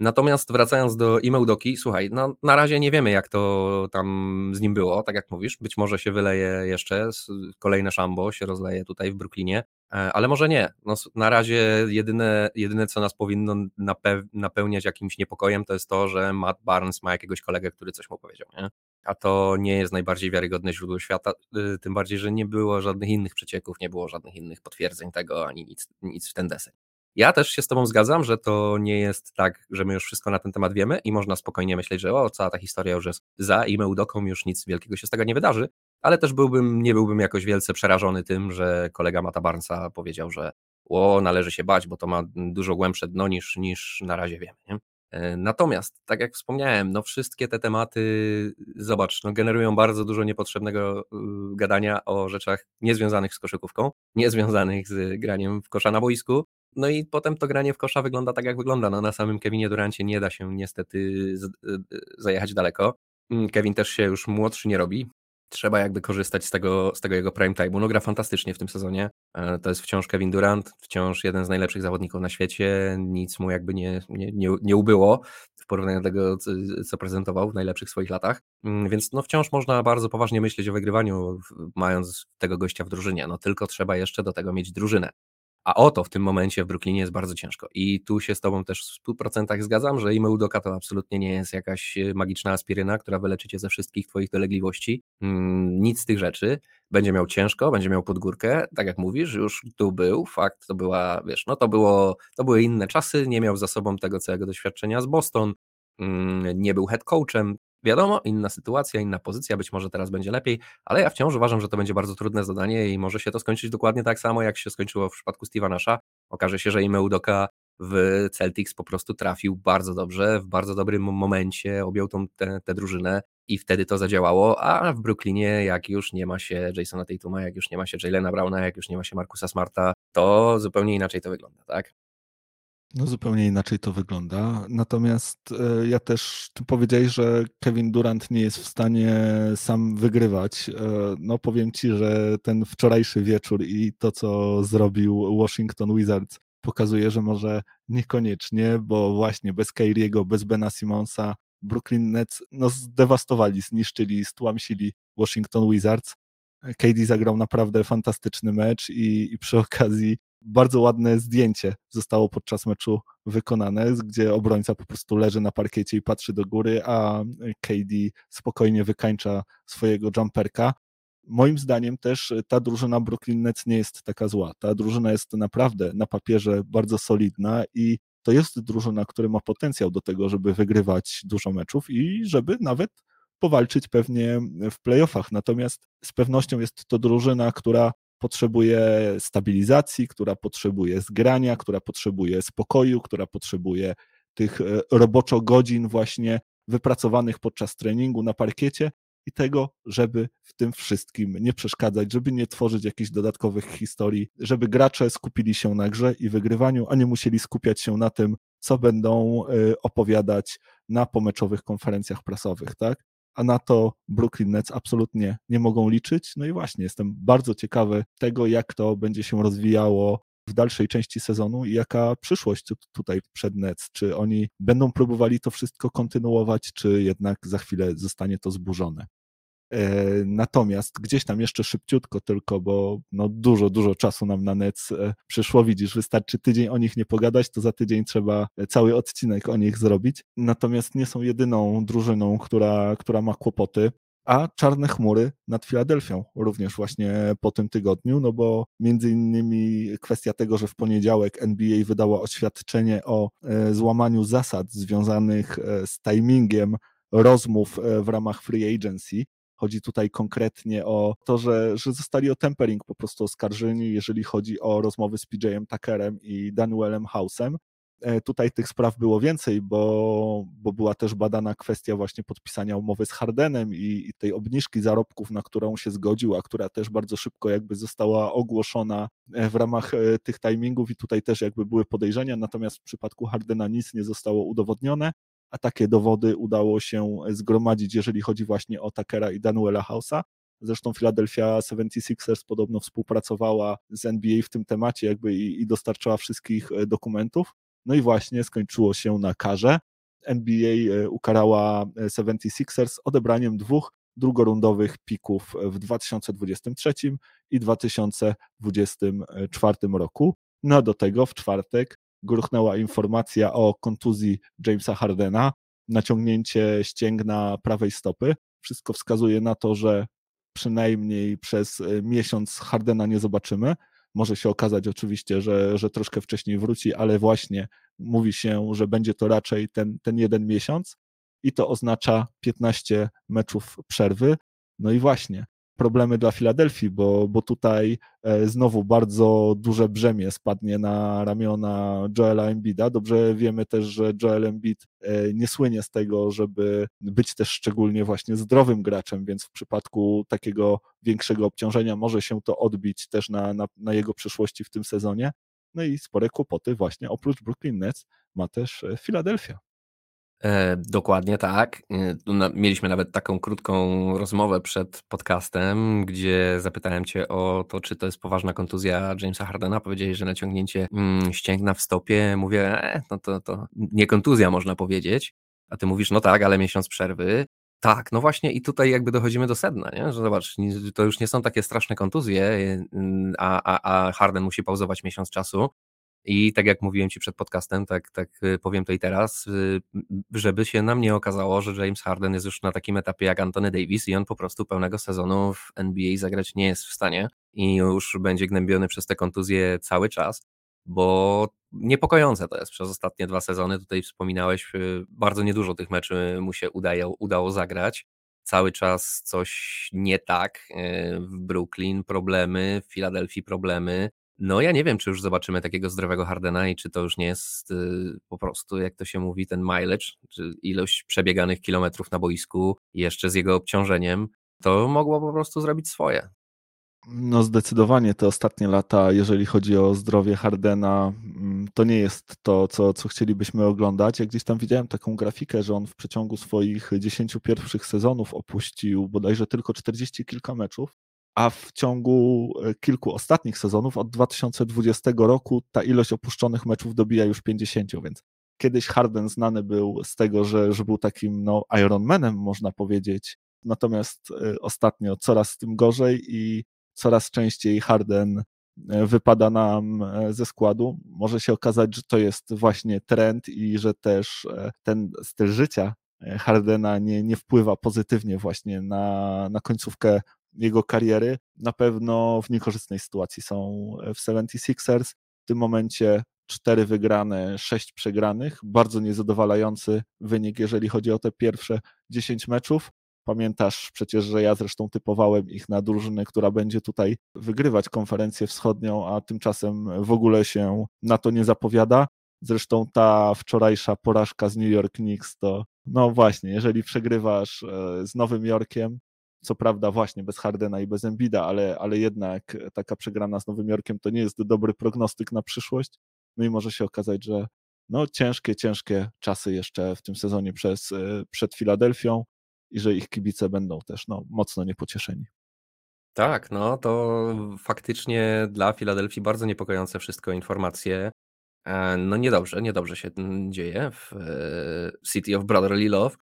Natomiast wracając do Imeudoki, słuchaj, no na razie nie wiemy jak to tam z nim było, tak jak mówisz, być może się wyleje jeszcze, kolejne szambo się rozleje tutaj w Brooklynie, e, ale może nie. No, na razie jedyne, jedyne co nas powinno napełniać jakimś niepokojem to jest to, że Matt Barnes ma jakiegoś kolegę, który coś mu powiedział, nie? A to nie jest najbardziej wiarygodne źródło świata, y, tym bardziej, że nie było żadnych innych przecieków, nie było żadnych innych potwierdzeń tego, ani nic, nic w ten deseń. Ja też się z Tobą zgadzam, że to nie jest tak, że my już wszystko na ten temat wiemy i można spokojnie myśleć, że o, cała ta historia już jest za i Meudoką już nic wielkiego się z tego nie wydarzy, ale też byłbym, nie byłbym jakoś wielce przerażony tym, że kolega Mata Barnesa powiedział, że o, należy się bać, bo to ma dużo głębsze dno niż, niż na razie wiemy. Nie? E, natomiast, tak jak wspomniałem, no wszystkie te tematy, zobacz, no generują bardzo dużo niepotrzebnego y, gadania o rzeczach niezwiązanych z koszykówką, niezwiązanych z graniem w kosza na boisku, no i potem to granie w kosza wygląda tak, jak wygląda. No, na samym Kevinie Durancie nie da się niestety y, y, zajechać daleko. Mm, Kevin też się już młodszy nie robi. Trzeba jakby korzystać z tego, z tego jego prime time'u. No gra fantastycznie w tym sezonie. E, to jest wciąż Kevin Durant, wciąż jeden z najlepszych zawodników na świecie. Nic mu jakby nie, nie, nie, nie ubyło w porównaniu do tego, co prezentował w najlepszych swoich latach. Mm, więc no wciąż można bardzo poważnie myśleć o wygrywaniu, mając tego gościa w drużynie. No tylko trzeba jeszcze do tego mieć drużynę. A o to w tym momencie w Brooklynie jest bardzo ciężko. I tu się z Tobą też w 100% zgadzam, że Ime Udoka to absolutnie nie jest jakaś e, magiczna aspiryna, która wyleczy Cię ze wszystkich Twoich dolegliwości. Mm, nic z tych rzeczy. Będzie miał ciężko, będzie miał podgórkę, tak jak mówisz, już tu był, fakt, to była, wiesz, no to było, to były inne czasy, nie miał za sobą tego całego doświadczenia z Boston, mm, nie był head coachem, Wiadomo, inna sytuacja, inna pozycja, być może teraz będzie lepiej, ale ja wciąż uważam, że to będzie bardzo trudne zadanie i może się to skończyć dokładnie tak samo, jak się skończyło w przypadku Steve'a Nasha. Okaże się, że Ime Udoka w Celtics po prostu trafił bardzo dobrze, w bardzo dobrym momencie objął tą, tę, drużynę i wtedy to zadziałało, a w Brooklynie jak już nie ma się Jasona Tatuma, jak już nie ma się Jalena Browna, jak już nie ma się Markusa Smarta, to zupełnie inaczej to wygląda, tak? No zupełnie inaczej to wygląda. Natomiast e, ja też, ty powiedziałeś, że Kevin Durant nie jest w stanie sam wygrywać. E, no powiem ci, że ten wczorajszy wieczór i to, co zrobił Washington Wizards pokazuje, że może niekoniecznie, bo właśnie bez Kyriego, bez Bena Simonsa Brooklyn Nets no, zdewastowali, zniszczyli, stłamsili Washington Wizards. KD zagrał naprawdę fantastyczny mecz i, i przy okazji bardzo ładne zdjęcie zostało podczas meczu wykonane, gdzie obrońca po prostu leży na parkiecie i patrzy do góry, a KD spokojnie wykańcza swojego jumperka. Moim zdaniem też ta drużyna Brooklyn Nets nie jest taka zła. Ta drużyna jest naprawdę na papierze bardzo solidna i to jest drużyna, która ma potencjał do tego, żeby wygrywać dużo meczów i żeby nawet powalczyć pewnie w playoffach. Natomiast z pewnością jest to drużyna, która potrzebuje stabilizacji, która potrzebuje zgrania, która potrzebuje spokoju, która potrzebuje tych e, roboczo godzin właśnie wypracowanych podczas treningu na parkiecie i tego, żeby w tym wszystkim nie przeszkadzać, żeby nie tworzyć jakichś dodatkowych historii, żeby gracze skupili się na grze i wygrywaniu, a nie musieli skupiać się na tym, co będą e, opowiadać na pomeczowych konferencjach prasowych, tak? A na to Brooklyn Nets absolutnie nie mogą liczyć. No i właśnie, jestem bardzo ciekawy tego, jak to będzie się rozwijało w dalszej części sezonu i jaka przyszłość tutaj przed Nets. Czy oni będą próbowali to wszystko kontynuować, czy jednak za chwilę zostanie to zburzone. E, natomiast gdzieś tam jeszcze szybciutko tylko, bo no dużo, dużo czasu nam na NEC e, przyszło. Widzisz, wystarczy tydzień o nich nie pogadać, to za tydzień trzeba cały odcinek o nich zrobić. Natomiast nie są jedyną drużyną, która, która ma kłopoty a czarne chmury nad Filadelfią również właśnie po tym tygodniu, no bo między innymi kwestia tego, że w poniedziałek NBA wydała oświadczenie o e, złamaniu zasad związanych z timingiem rozmów w ramach free agency, Chodzi tutaj konkretnie o to, że, że zostali o tempering po prostu oskarżeni, jeżeli chodzi o rozmowy z PJ'em Tuckerem i Danielem House'em. E, tutaj tych spraw było więcej, bo, bo była też badana kwestia właśnie podpisania umowy z Hardenem i, i, tej obniżki zarobków, na którą się zgodził, a która też bardzo szybko jakby została ogłoszona e, w ramach e, tych timingów i tutaj też jakby były podejrzenia, natomiast w przypadku Hardena nic nie zostało udowodnione. A takie dowody udało się zgromadzić, jeżeli chodzi właśnie o Takera i Danuela House'a. Zresztą Philadelphia 76ers podobno współpracowała z NBA w tym temacie jakby i, i dostarczała wszystkich e, dokumentów. No i właśnie skończyło się na karze. NBA e, ukarała 76ers odebraniem dwóch drugorundowych pików w 2023 i 2024 roku. No do tego w czwartek gruchnęła informacja o kontuzji Jamesa Hardena, naciągnięcie ścięgna prawej stopy. Wszystko wskazuje na to, że przynajmniej przez e, miesiąc Hardena nie zobaczymy. Może się okazać oczywiście, że, że troszkę wcześniej wróci, ale właśnie mówi się, że będzie to raczej ten, ten jeden miesiąc i to oznacza 15 meczów przerwy. No i właśnie, problemy dla Filadelfii, bo, bo tutaj e, znowu bardzo duże brzemię spadnie na ramiona Joela Embida. Dobrze wiemy też, że Joel Embiid e, nie słynie z tego, żeby być też szczególnie właśnie zdrowym graczem, więc w przypadku takiego większego obciążenia może się to odbić też na, na, na jego przyszłości w tym sezonie. No i spore kłopoty właśnie oprócz Brooklyn Nets ma też Filadelfia. E, dokładnie tak. E, mieliśmy nawet taką krótką rozmowę przed podcastem, gdzie zapytałem Cię o to, czy to jest poważna kontuzja Jamesa Hardena. Powiedzieli, że naciągnięcie mm, ścięgna w stopie. Mówię, e, no to, to nie kontuzja można powiedzieć. A Ty mówisz, no tak, ale miesiąc przerwy. Tak, no właśnie i tutaj jakby dochodzimy do sedna, nie? że zobacz, to już nie są takie straszne kontuzje, y, a, a, a Harden musi pauzować miesiąc czasu, i tak jak mówiłem Ci przed podcastem, tak, tak y, powiem to i teraz, y, żeby się nam nie okazało, że James Harden jest już na takim etapie jak Anthony Davis i on po prostu pełnego sezonu w NBA zagrać nie jest w stanie i już będzie gnębiony przez te kontuzje cały czas, bo niepokojące to jest przez ostatnie dwa sezony. Tutaj wspominałeś, y, bardzo niedużo tych meczy mu się udaje, udało zagrać. Cały czas coś nie tak w Brooklyn, problemy, w Filadelfii problemy no ja nie wiem, czy już zobaczymy takiego zdrowego Hardena i czy to już nie jest y, po prostu, jak to się mówi, ten mileage, czy ilość przebieganych kilometrów na boisku jeszcze z jego obciążeniem, to mogło po prostu zrobić swoje. No zdecydowanie te ostatnie lata, jeżeli chodzi o zdrowie Hardena, mm, to nie jest to, co, co chcielibyśmy oglądać. Ja gdzieś tam widziałem taką grafikę, że on w przeciągu swoich 10 pierwszych sezonów opuścił bodajże tylko 40 kilka meczów a w ciągu e, kilku ostatnich sezonów od 2020 roku ta ilość opuszczonych meczów dobija już 50, więc kiedyś Harden znany był z tego, że, że był takim no, Ironmanem, można powiedzieć, natomiast e, ostatnio coraz tym gorzej i coraz częściej Harden e, wypada nam ze składu. Może się okazać, że to jest właśnie trend i że też ten styl życia Hardena nie, nie wpływa pozytywnie właśnie na, na końcówkę jego kariery, na pewno w niekorzystnej sytuacji są w 76ers. W tym momencie cztery wygrane, sześć przegranych. Bardzo niezadowalający wynik, jeżeli chodzi o te pierwsze 10 meczów. Pamiętasz przecież, że ja zresztą typowałem ich na drużynę, która będzie tutaj wygrywać konferencję wschodnią, a tymczasem w ogóle się na to nie zapowiada. Zresztą ta wczorajsza porażka z New York Knicks to, no właśnie, jeżeli przegrywasz e, z Nowym Jorkiem, co prawda właśnie bez Hardena i bez Embida, ale, ale jednak taka przegrana z Nowym Jorkiem to nie jest dobry prognostyk na przyszłość. No i może się okazać, że no ciężkie, ciężkie czasy jeszcze w tym sezonie przez, e, przed Filadelfią i że ich kibice będą też no, mocno niepocieszeni. Tak, no to faktycznie dla Filadelfii bardzo niepokojące wszystko informacje. E, no niedobrze, niedobrze się dzieje w e, City of Brotherly Love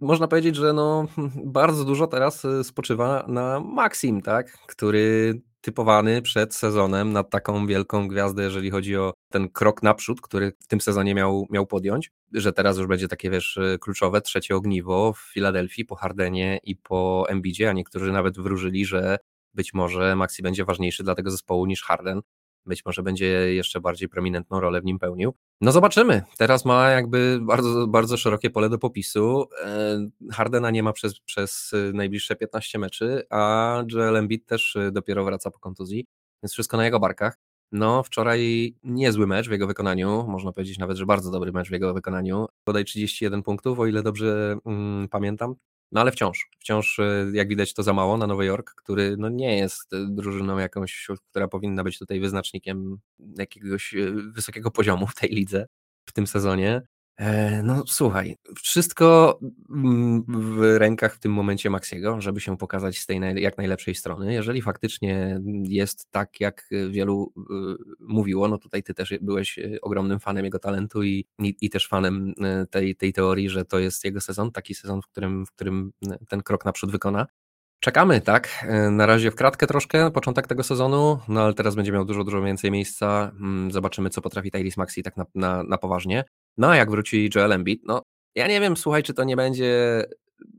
można powiedzieć, że no, bardzo dużo teraz y, spoczywa na Maxim, tak? który typowany przed sezonem na taką wielką gwiazdę, jeżeli chodzi o ten krok naprzód, który w tym sezonie miał, miał podjąć, że teraz już będzie takie, wiesz, y, kluczowe trzecie ogniwo w Filadelfii po Hardenie i po Embidzie, a niektórzy nawet wróżyli, że być może Maxi będzie ważniejszy dla tego zespołu niż Harden być może będzie jeszcze bardziej prominentną rolę w nim pełnił. No zobaczymy. Teraz ma jakby bardzo, bardzo szerokie pole do popisu. E, Hardena nie ma przez, przez najbliższe 15 meczy, a Joel Embiid też dopiero wraca po kontuzji, więc wszystko na jego barkach. No, wczoraj niezły mecz w jego wykonaniu, można powiedzieć nawet, że bardzo dobry mecz w jego wykonaniu. Podaj 31 punktów, o ile dobrze mm, pamiętam. No ale wciąż, wciąż y, jak widać to za mało na Nowy Jork, który no nie jest y, drużyną jakąś, która powinna być tutaj wyznacznikiem jakiegoś y, wysokiego poziomu w tej lidze w tym sezonie. E, no słuchaj, wszystko w rękach w tym momencie Maxiego, żeby się pokazać z tej jak najlepszej strony. Jeżeli faktycznie jest tak, jak wielu y, mówiło, no tutaj ty też byłeś ogromnym fanem jego talentu i, i, i też fanem tej, tej teorii, że to jest jego sezon, taki sezon, w którym, w którym ten krok naprzód wykona. Czekamy, tak. E, na razie w kratkę troszkę, początek tego sezonu, no ale teraz będzie miał dużo, dużo więcej miejsca. Mm, zobaczymy, co potrafi Tyrese Maxi tak na, na, na poważnie. No a jak wróci Joel Embiid, no ja nie wiem, słuchaj, czy to nie będzie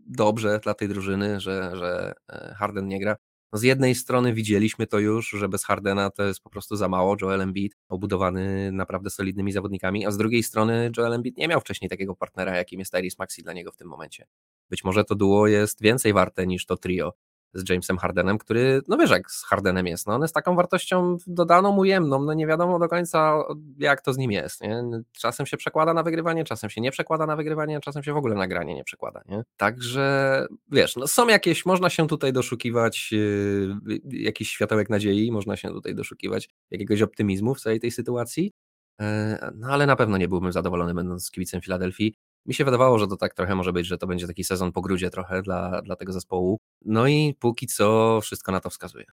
dobrze dla tej drużyny, że, że e, Harden nie gra. No z jednej strony widzieliśmy to już, że bez Hardena to jest po prostu za mało. Joel Embiid obudowany naprawdę solidnymi zawodnikami, a z drugiej strony Joel Embiid nie miał wcześniej takiego partnera, jakim jest Tyrese Maxi dla niego w tym momencie. Być może to duo jest więcej warte niż to trio z Jamesem Hardenem, który, no wiesz jak z Hardenem jest, no on jest taką wartością dodaną, ujemną, no nie wiadomo do końca jak to z nim jest, nie? Czasem się przekłada na wygrywanie, czasem się nie przekłada na wygrywanie, czasem się w ogóle na granie nie przekłada, nie? Także, wiesz, no są jakieś, można się tutaj doszukiwać yy, jakiś światełek nadziei, można się tutaj doszukiwać jakiegoś optymizmu w całej tej sytuacji, yy, no ale na pewno nie byłbym zadowolony będąc kibicem Filadelfii. Mi się wydawało, że to tak trochę może być, że to będzie taki sezon po grudzie trochę dla, dla tego zespołu. No i póki co wszystko na to wskazuje.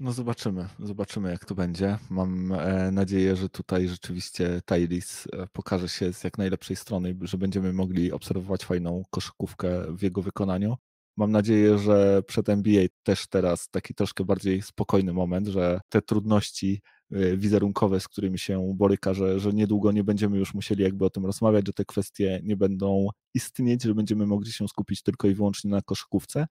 No zobaczymy, zobaczymy jak to będzie. Mam e, nadzieję, że tutaj rzeczywiście Tyrese e, pokaże się z jak najlepszej strony, że będziemy mogli obserwować fajną koszykówkę w jego wykonaniu. Mam nadzieję, że przed NBA też teraz taki troszkę bardziej spokojny moment, że te trudności wizerunkowe, z którymi się boryka, że, że niedługo nie będziemy już musieli jakby o tym rozmawiać, że te kwestie nie będą istnieć, że będziemy mogli się skupić tylko i wyłącznie na koszykówce.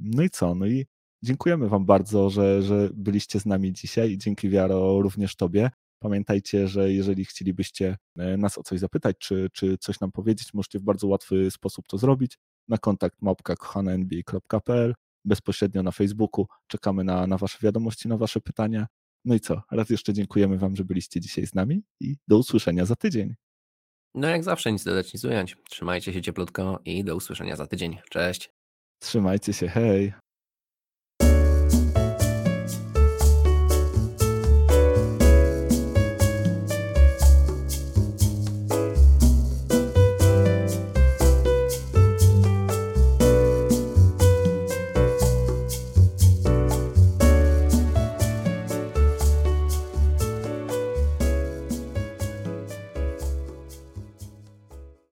No i co? No i dziękujemy Wam bardzo, że, że byliście z nami dzisiaj i dzięki Wiaro również Tobie. Pamiętajcie, że jeżeli chcielibyście e, nas o coś zapytać, czy, czy coś nam powiedzieć, możecie w bardzo łatwy sposób to zrobić na kontakt małpka.kochanenba.pl bezpośrednio na Facebooku. Czekamy na, na Wasze wiadomości, na Wasze pytania. No i co? Raz jeszcze dziękujemy Wam, że byliście dzisiaj z nami i do usłyszenia za tydzień. No jak zawsze, nic dodać, nic ująć. Trzymajcie się cieplutko i do usłyszenia za tydzień. Cześć. Trzymajcie się, hej.